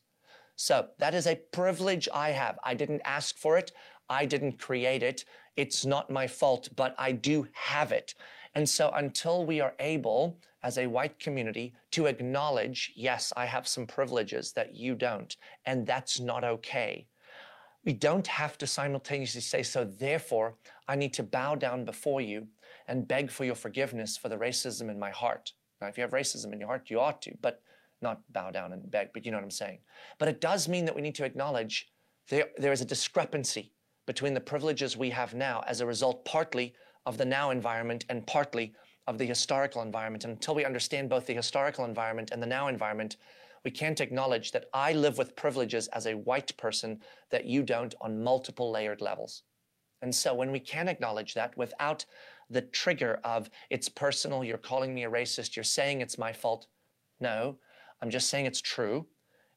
So that is a privilege I have. I didn't ask for it. I didn't create it. It's not my fault, but I do have it. And so until we are able, as a white community, to acknowledge, yes, I have some privileges that you don't, and that's not okay. We don't have to simultaneously say, so therefore, I need to bow down before you and beg for your forgiveness for the racism in my heart. Now, if you have racism in your heart, you ought to, but not bow down and beg, but you know what I'm saying. But it does mean that we need to acknowledge there, there is a discrepancy between the privileges we have now as a result partly of the now environment and partly of the historical environment. And until we understand both the historical environment and the now environment, we can't acknowledge that I live with privileges as a white person that you don't on multiple layered levels. And so when we can acknowledge that without the trigger of it's personal, you're calling me a racist, you're saying it's my fault. No, I'm just saying it's true.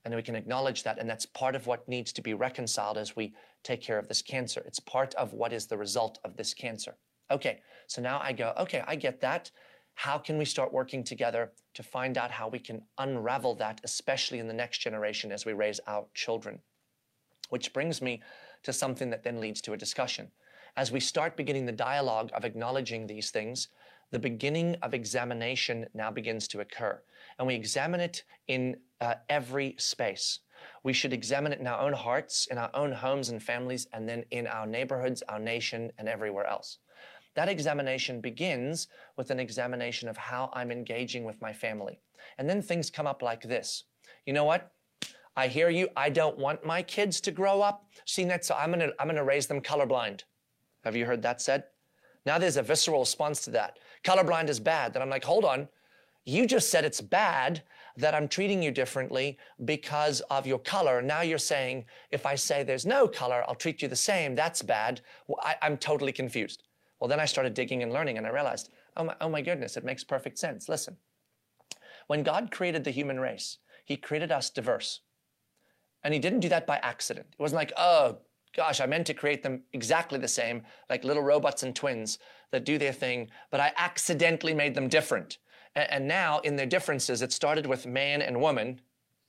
And we can acknowledge that. And that's part of what needs to be reconciled as we take care of this cancer. It's part of what is the result of this cancer. Okay, so now I go, okay, I get that. How can we start working together to find out how we can unravel that, especially in the next generation as we raise our children? Which brings me to something that then leads to a discussion. As we start beginning the dialogue of acknowledging these things, the beginning of examination now begins to occur. And we examine it in uh, every space. We should examine it in our own hearts, in our own homes and families, and then in our neighborhoods, our nation, and everywhere else. That examination begins with an examination of how I'm engaging with my family. And then things come up like this. You know what? I hear you. I don't want my kids to grow up seeing that, so I'm gonna, I'm gonna raise them colorblind. Have you heard that said? Now there's a visceral response to that. Colorblind is bad. Then I'm like, hold on. You just said it's bad that I'm treating you differently because of your color. Now you're saying, if I say there's no color, I'll treat you the same. That's bad. Well, I, I'm totally confused. Well, then I started digging and learning and I realized, oh my, oh my goodness, it makes perfect sense. Listen, when God created the human race, he created us diverse. And he didn't do that by accident. It wasn't like, oh, gosh, I meant to create them exactly the same, like little robots and twins that do their thing, but I accidentally made them different. And, and now, in their differences, it started with man and woman,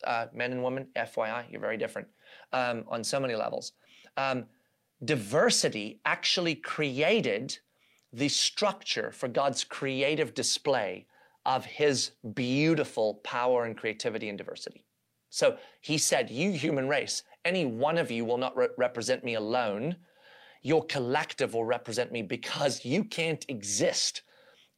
uh, men and women, FYI, you're very different um, on so many levels. Um, diversity actually created the structure for God's creative display of his beautiful power and creativity and diversity. So he said, You human race, any one of you will not re- represent me alone. Your collective will represent me because you can't exist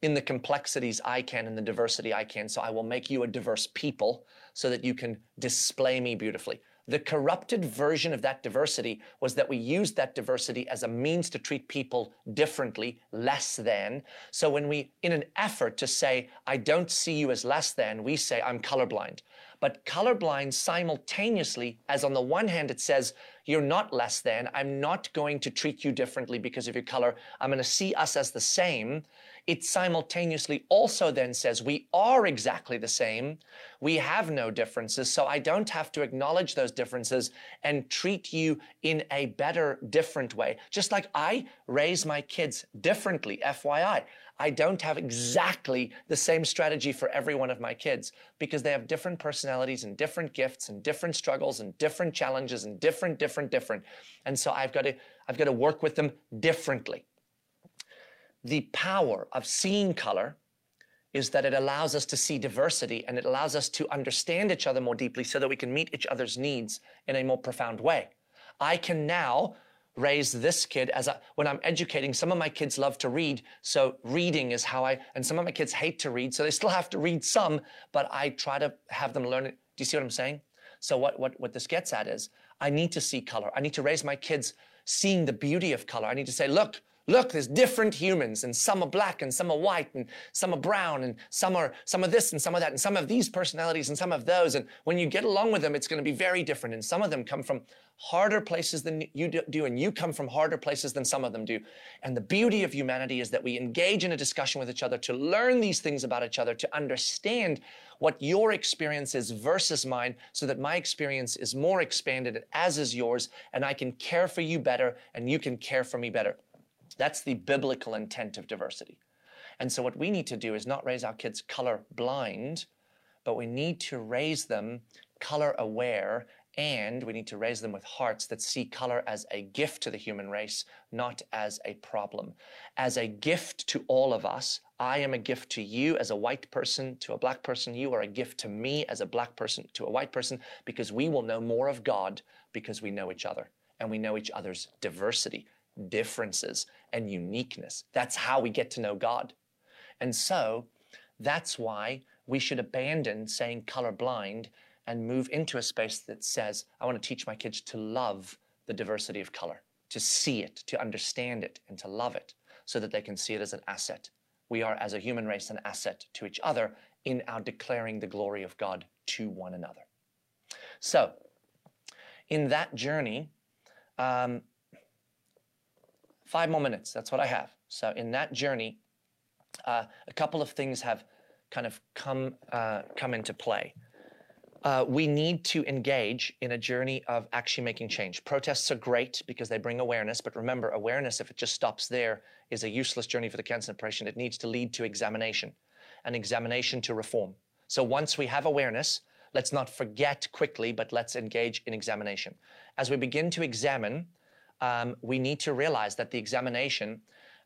in the complexities I can and the diversity I can. So I will make you a diverse people so that you can display me beautifully. The corrupted version of that diversity was that we used that diversity as a means to treat people differently, less than. So when we, in an effort to say, I don't see you as less than, we say, I'm colorblind. But colorblind simultaneously, as on the one hand it says, you're not less than, I'm not going to treat you differently because of your color, I'm going to see us as the same it simultaneously also then says we are exactly the same. We have no differences. So I don't have to acknowledge those differences and treat you in a better, different way. Just like I raise my kids differently, FYI. I don't have exactly the same strategy for every one of my kids because they have different personalities and different gifts and different struggles and different challenges and different, different, different. And so I've got to, I've got to work with them differently the power of seeing color is that it allows us to see diversity and it allows us to understand each other more deeply so that we can meet each other's needs in a more profound way. I can now raise this kid as a, when I'm educating, some of my kids love to read. So reading is how I, and some of my kids hate to read. So they still have to read some, but I try to have them learn it. Do you see what I'm saying? So what, what, what this gets at is I need to see color. I need to raise my kids seeing the beauty of color. I need to say, look, Look, there's different humans, and some are black, and some are white, and some are brown, and some are some of this, and some of that, and some of these personalities, and some of those. And when you get along with them, it's going to be very different. And some of them come from harder places than you do, and you come from harder places than some of them do. And the beauty of humanity is that we engage in a discussion with each other to learn these things about each other, to understand what your experience is versus mine, so that my experience is more expanded, as is yours, and I can care for you better, and you can care for me better. That's the biblical intent of diversity. And so, what we need to do is not raise our kids color blind, but we need to raise them color aware and we need to raise them with hearts that see color as a gift to the human race, not as a problem. As a gift to all of us, I am a gift to you as a white person, to a black person. You are a gift to me as a black person, to a white person, because we will know more of God because we know each other and we know each other's diversity differences and uniqueness. That's how we get to know God. And so that's why we should abandon saying colorblind and move into a space that says, I want to teach my kids to love the diversity of color, to see it, to understand it, and to love it so that they can see it as an asset. We are, as a human race, an asset to each other in our declaring the glory of God to one another. So, in that journey, um, Five more minutes, that's what I have. So in that journey, uh, a couple of things have kind of come, uh, come into play. Uh, we need to engage in a journey of actually making change. Protests are great because they bring awareness, but remember, awareness, if it just stops there, is a useless journey for the cancer patient. It needs to lead to examination, an examination to reform. So once we have awareness, let's not forget quickly, but let's engage in examination. As we begin to examine, um, we need to realize that the examination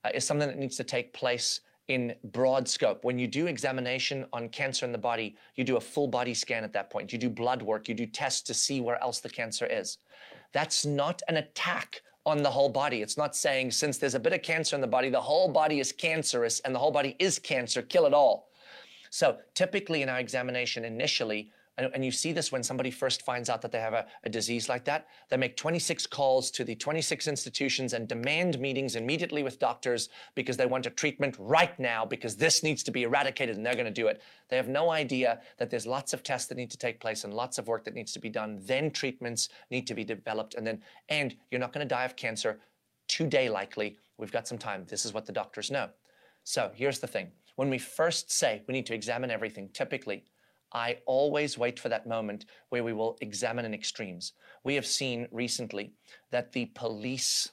uh, is something that needs to take place in broad scope. When you do examination on cancer in the body, you do a full body scan at that point. You do blood work, you do tests to see where else the cancer is. That's not an attack on the whole body. It's not saying since there's a bit of cancer in the body, the whole body is cancerous and the whole body is cancer, kill it all. So typically in our examination initially, and, you see this when somebody first finds out that they have a, a, disease like that. They make 26 calls to the 26 institutions and demand meetings immediately with doctors because they want a treatment right now because this needs to be eradicated and they're going to do it. They have no idea that there's lots of tests that need to take place and lots of work that needs to be done. Then treatments need to be developed and then, and you're not going to die of cancer today likely. We've got some time. This is what the doctors know. So here's the thing. When we first say we need to examine everything, typically I always wait for that moment where we will examine in extremes. We have seen recently that the police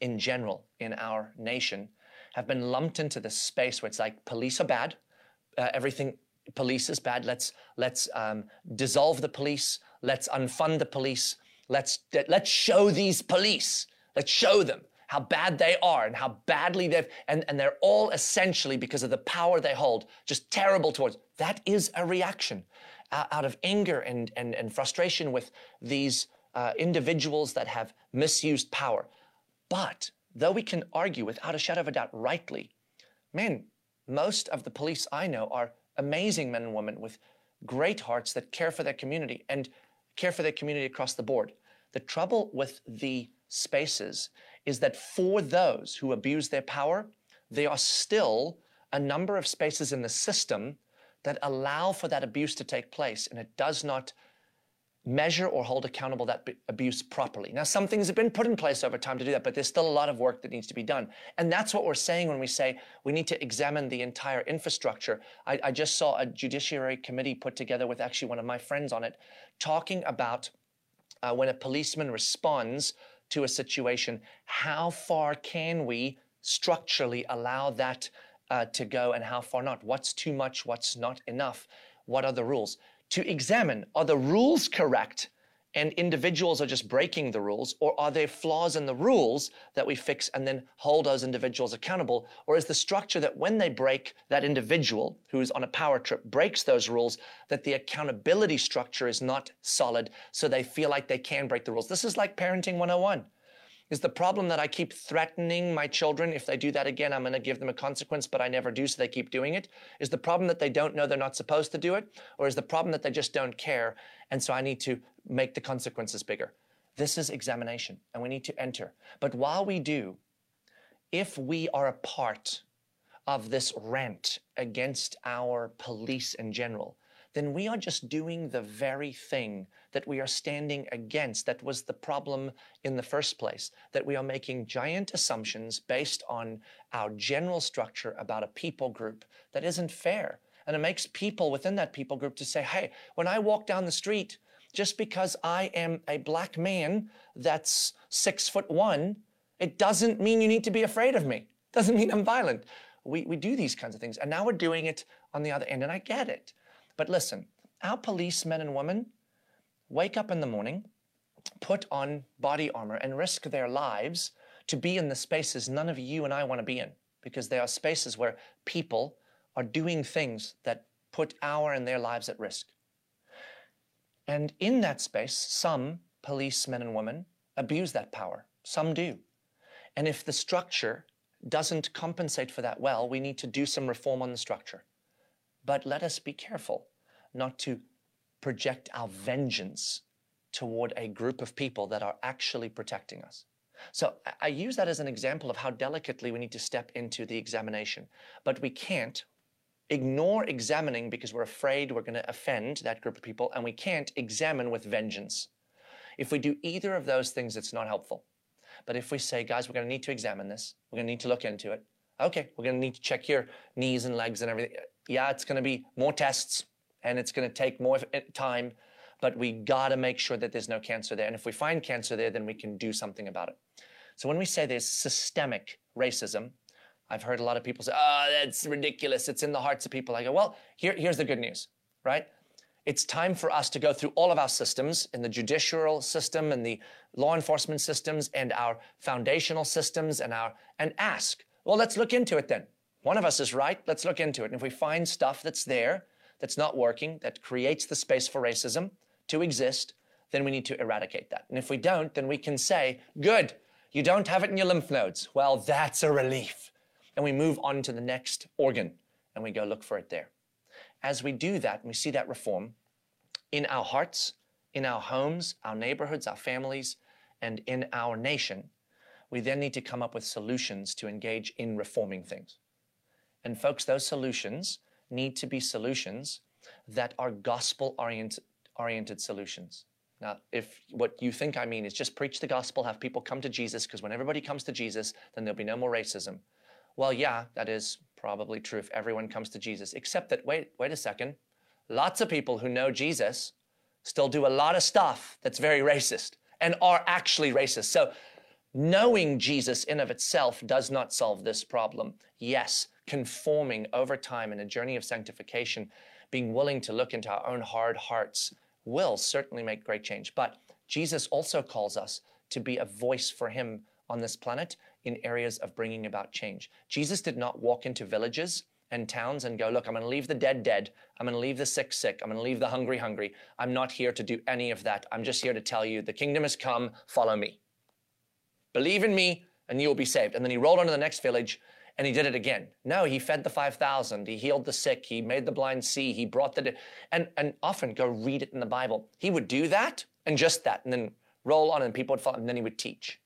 in general in our nation have been lumped into this space where it's like police are bad, uh, everything police is bad. Let's let's um, dissolve the police. Let's unfund the police. Let's let's show these police. Let's show them how bad they are and how badly they've, and, and they're all essentially because of the power they hold, just terrible towards. That is a reaction uh, out of anger and, and, and frustration with these uh, individuals that have misused power. But though we can argue without a shadow of a doubt rightly, man, most of the police I know are amazing men and women with great hearts that care for their community and care for their community across the board. The trouble with the spaces is that for those who abuse their power, there are still a number of spaces in the system that allow for that abuse to take place, and it does not measure or hold accountable that abuse properly. Now, some things have been put in place over time to do that, but there's still a lot of work that needs to be done. And that's what we're saying when we say we need to examine the entire infrastructure. I, I just saw a judiciary committee put together with actually one of my friends on it, talking about uh, when a policeman responds to a situation, how far can we structurally allow that uh, to go and how far not? What's too much? What's not enough? What are the rules? to examine are the rules correct and individuals are just breaking the rules, or are there flaws in the rules that we fix and then hold those individuals accountable? Or is the structure that when they break, that individual who is on a power trip breaks those rules, that the accountability structure is not solid so they feel like they can break the rules? This is like parenting 101. Is the problem that I keep threatening my children? If they do that again, I'm going to give them a consequence, but I never do, so they keep doing it? Is the problem that they don't know they're not supposed to do it? Or is the problem that they just don't care, and so I need to make the consequences bigger? This is examination, and we need to enter. But while we do, if we are a part of this rant against our police in general, then we are just doing the very thing that we are standing against. That was the problem in the first place, that we are making giant assumptions based on our general structure about a people group that isn't fair. And it makes people within that people group to say, hey, when I walk down the street, just because I am a black man that's six foot one, it doesn't mean you need to be afraid of me. Doesn't mean I'm violent. We, we do these kinds of things. And now we're doing it on the other end. And I get it. But listen, our policemen and women wake up in the morning, put on body armor, and risk their lives to be in the spaces none of you and I want to be in, because they are spaces where people are doing things that put our and their lives at risk. And in that space, some policemen and women abuse that power. Some do. And if the structure doesn't compensate for that well, we need to do some reform on the structure. But let us be careful not to project our vengeance toward a group of people that are actually protecting us. So I use that as an example of how delicately we need to step into the examination. But we can't ignore examining because we're afraid we're going to offend that group of people, and we can't examine with vengeance. If we do either of those things, it's not helpful. But if we say, guys, we're going to need to examine this, we're going to need to look into it. Okay, we're going to need to check your knees and legs and everything yeah, it's going to be more tests and it's going to take more eh, time, but we got to make sure that there's no cancer there. And if we find cancer there, then we can do something about it. So when we say there's systemic racism, I've heard a lot of people say, oh, that's ridiculous. It's in the hearts of people. I go, well, here, here's the good news, right? It's time for us to go through all of our systems in the judicial system and the law enforcement systems and our foundational systems and our and ask, well, let's look into it then. One of us is right, let's look into it. And if we find stuff that's there, that's not working, that creates the space for racism to exist, then we need to eradicate that. And if we don't, then we can say, good, you don't have it in your lymph nodes. Well, that's a relief. And we move on to the next organ and we go look for it there. As we do that, we see that reform in our hearts, in our homes, our neighborhoods, our families, and in our nation, we then need to come up with solutions to engage in reforming things. And folks, those solutions need to be solutions that are gospel oriented, oriented solutions. Now, if what you think I mean is just preach the gospel, have people come to Jesus, because when everybody comes to Jesus, then there'll be no more racism. Well, yeah, that is probably true if everyone comes to Jesus, except that, wait, wait a second. Lots of people who know Jesus still do a lot of stuff that's very racist and are actually racist. So knowing Jesus in of itself does not solve this problem. Yes, conforming over time in a journey of sanctification, being willing to look into our own hard hearts will certainly make great change. But Jesus also calls us to be a voice for Him on this planet in areas of bringing about change. Jesus did not walk into villages and towns and go, look, I'm going to leave the dead dead. I'm going to leave the sick sick. I'm going to leave the hungry hungry. I'm not here to do any of that. I'm just here to tell you the kingdom has come. Follow me. Believe in me and you will be saved. And then he rolled on to the next village and he did it again. No, he fed the 5,000. He healed the sick. He made the blind see. He brought the, de- and, and often go read it in the Bible. He would do that and just that and then roll on and people would follow and then he would teach.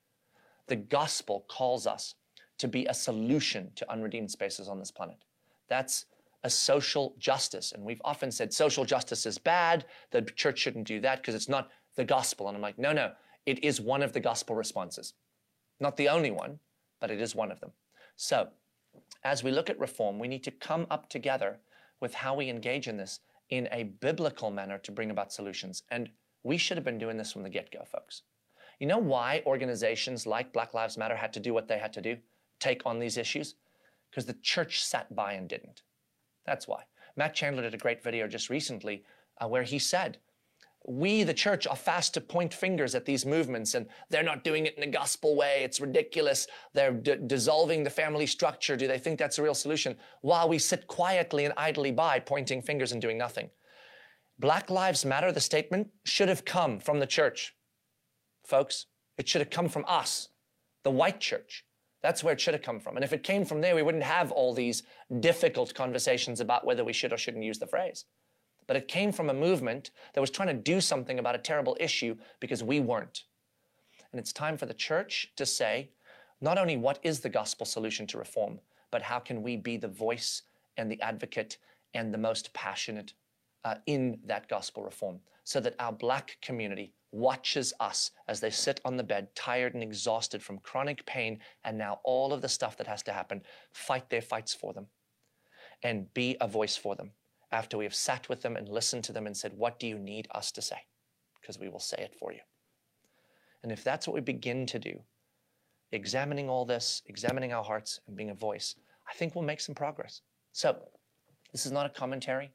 The gospel calls us to be a solution to unredeemed spaces on this planet. That's a social justice. And we've often said social justice is bad. The church shouldn't do that because it's not the gospel. And I'm like, no, no, it is one of the gospel responses. Not the only one, but it is one of them. So, as we look at reform, we need to come up together with how we engage in this in a biblical manner to bring about solutions. And we should have been doing this from the get go, folks. You know why organizations like Black Lives Matter had to do what they had to do, take on these issues? Because the church sat by and didn't. That's why. Matt Chandler did a great video just recently uh, where he said, we, the church, are fast to point fingers at these movements and they're not doing it in a gospel way. It's ridiculous. They're d- dissolving the family structure. Do they think that's a real solution? While we sit quietly and idly by, pointing fingers and doing nothing. Black Lives Matter, the statement, should have come from the church folks. It should have come from us, the white church. That's where it should have come from. And if it came from there, we wouldn't have all these difficult conversations about whether we should or shouldn't use the phrase. But it came from a movement that was trying to do something about a terrible issue because we weren't. And it's time for the church to say, not only what is the gospel solution to reform, but how can we be the voice and the advocate and the most passionate uh, in that gospel reform so that our black community watches us as they sit on the bed, tired and exhausted from chronic pain and now all of the stuff that has to happen, fight their fights for them and be a voice for them after we have sat with them and listened to them and said, What do you need us to say? Because we will say it for you. And if that's what we begin to do, examining all this, examining our hearts, and being a voice, I think we'll make some progress. So, this is not a commentary.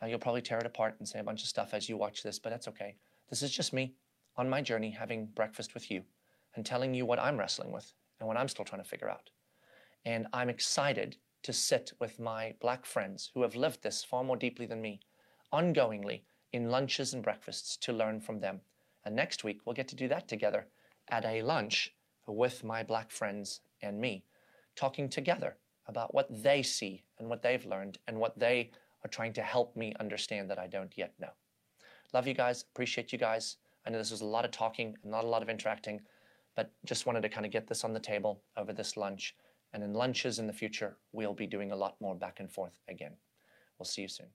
Uh, you'll probably tear it apart and say a bunch of stuff as you watch this, but that's okay. This is just me on my journey having breakfast with you and telling you what I'm wrestling with and what I'm still trying to figure out. And I'm excited to sit with my black friends who have lived this far more deeply than me, ongoingly in lunches and breakfasts to learn from them. And next week, we'll get to do that together at a lunch with my black friends and me, talking together about what they see and what they've learned and what they are trying to help me understand that I don't yet know. Love you guys. Appreciate you guys. I know this was a lot of talking not a lot of interacting, but just wanted to kind of get this on the table over this lunch. And in lunches in the future, we'll be doing a lot more back and forth again. We'll see you soon.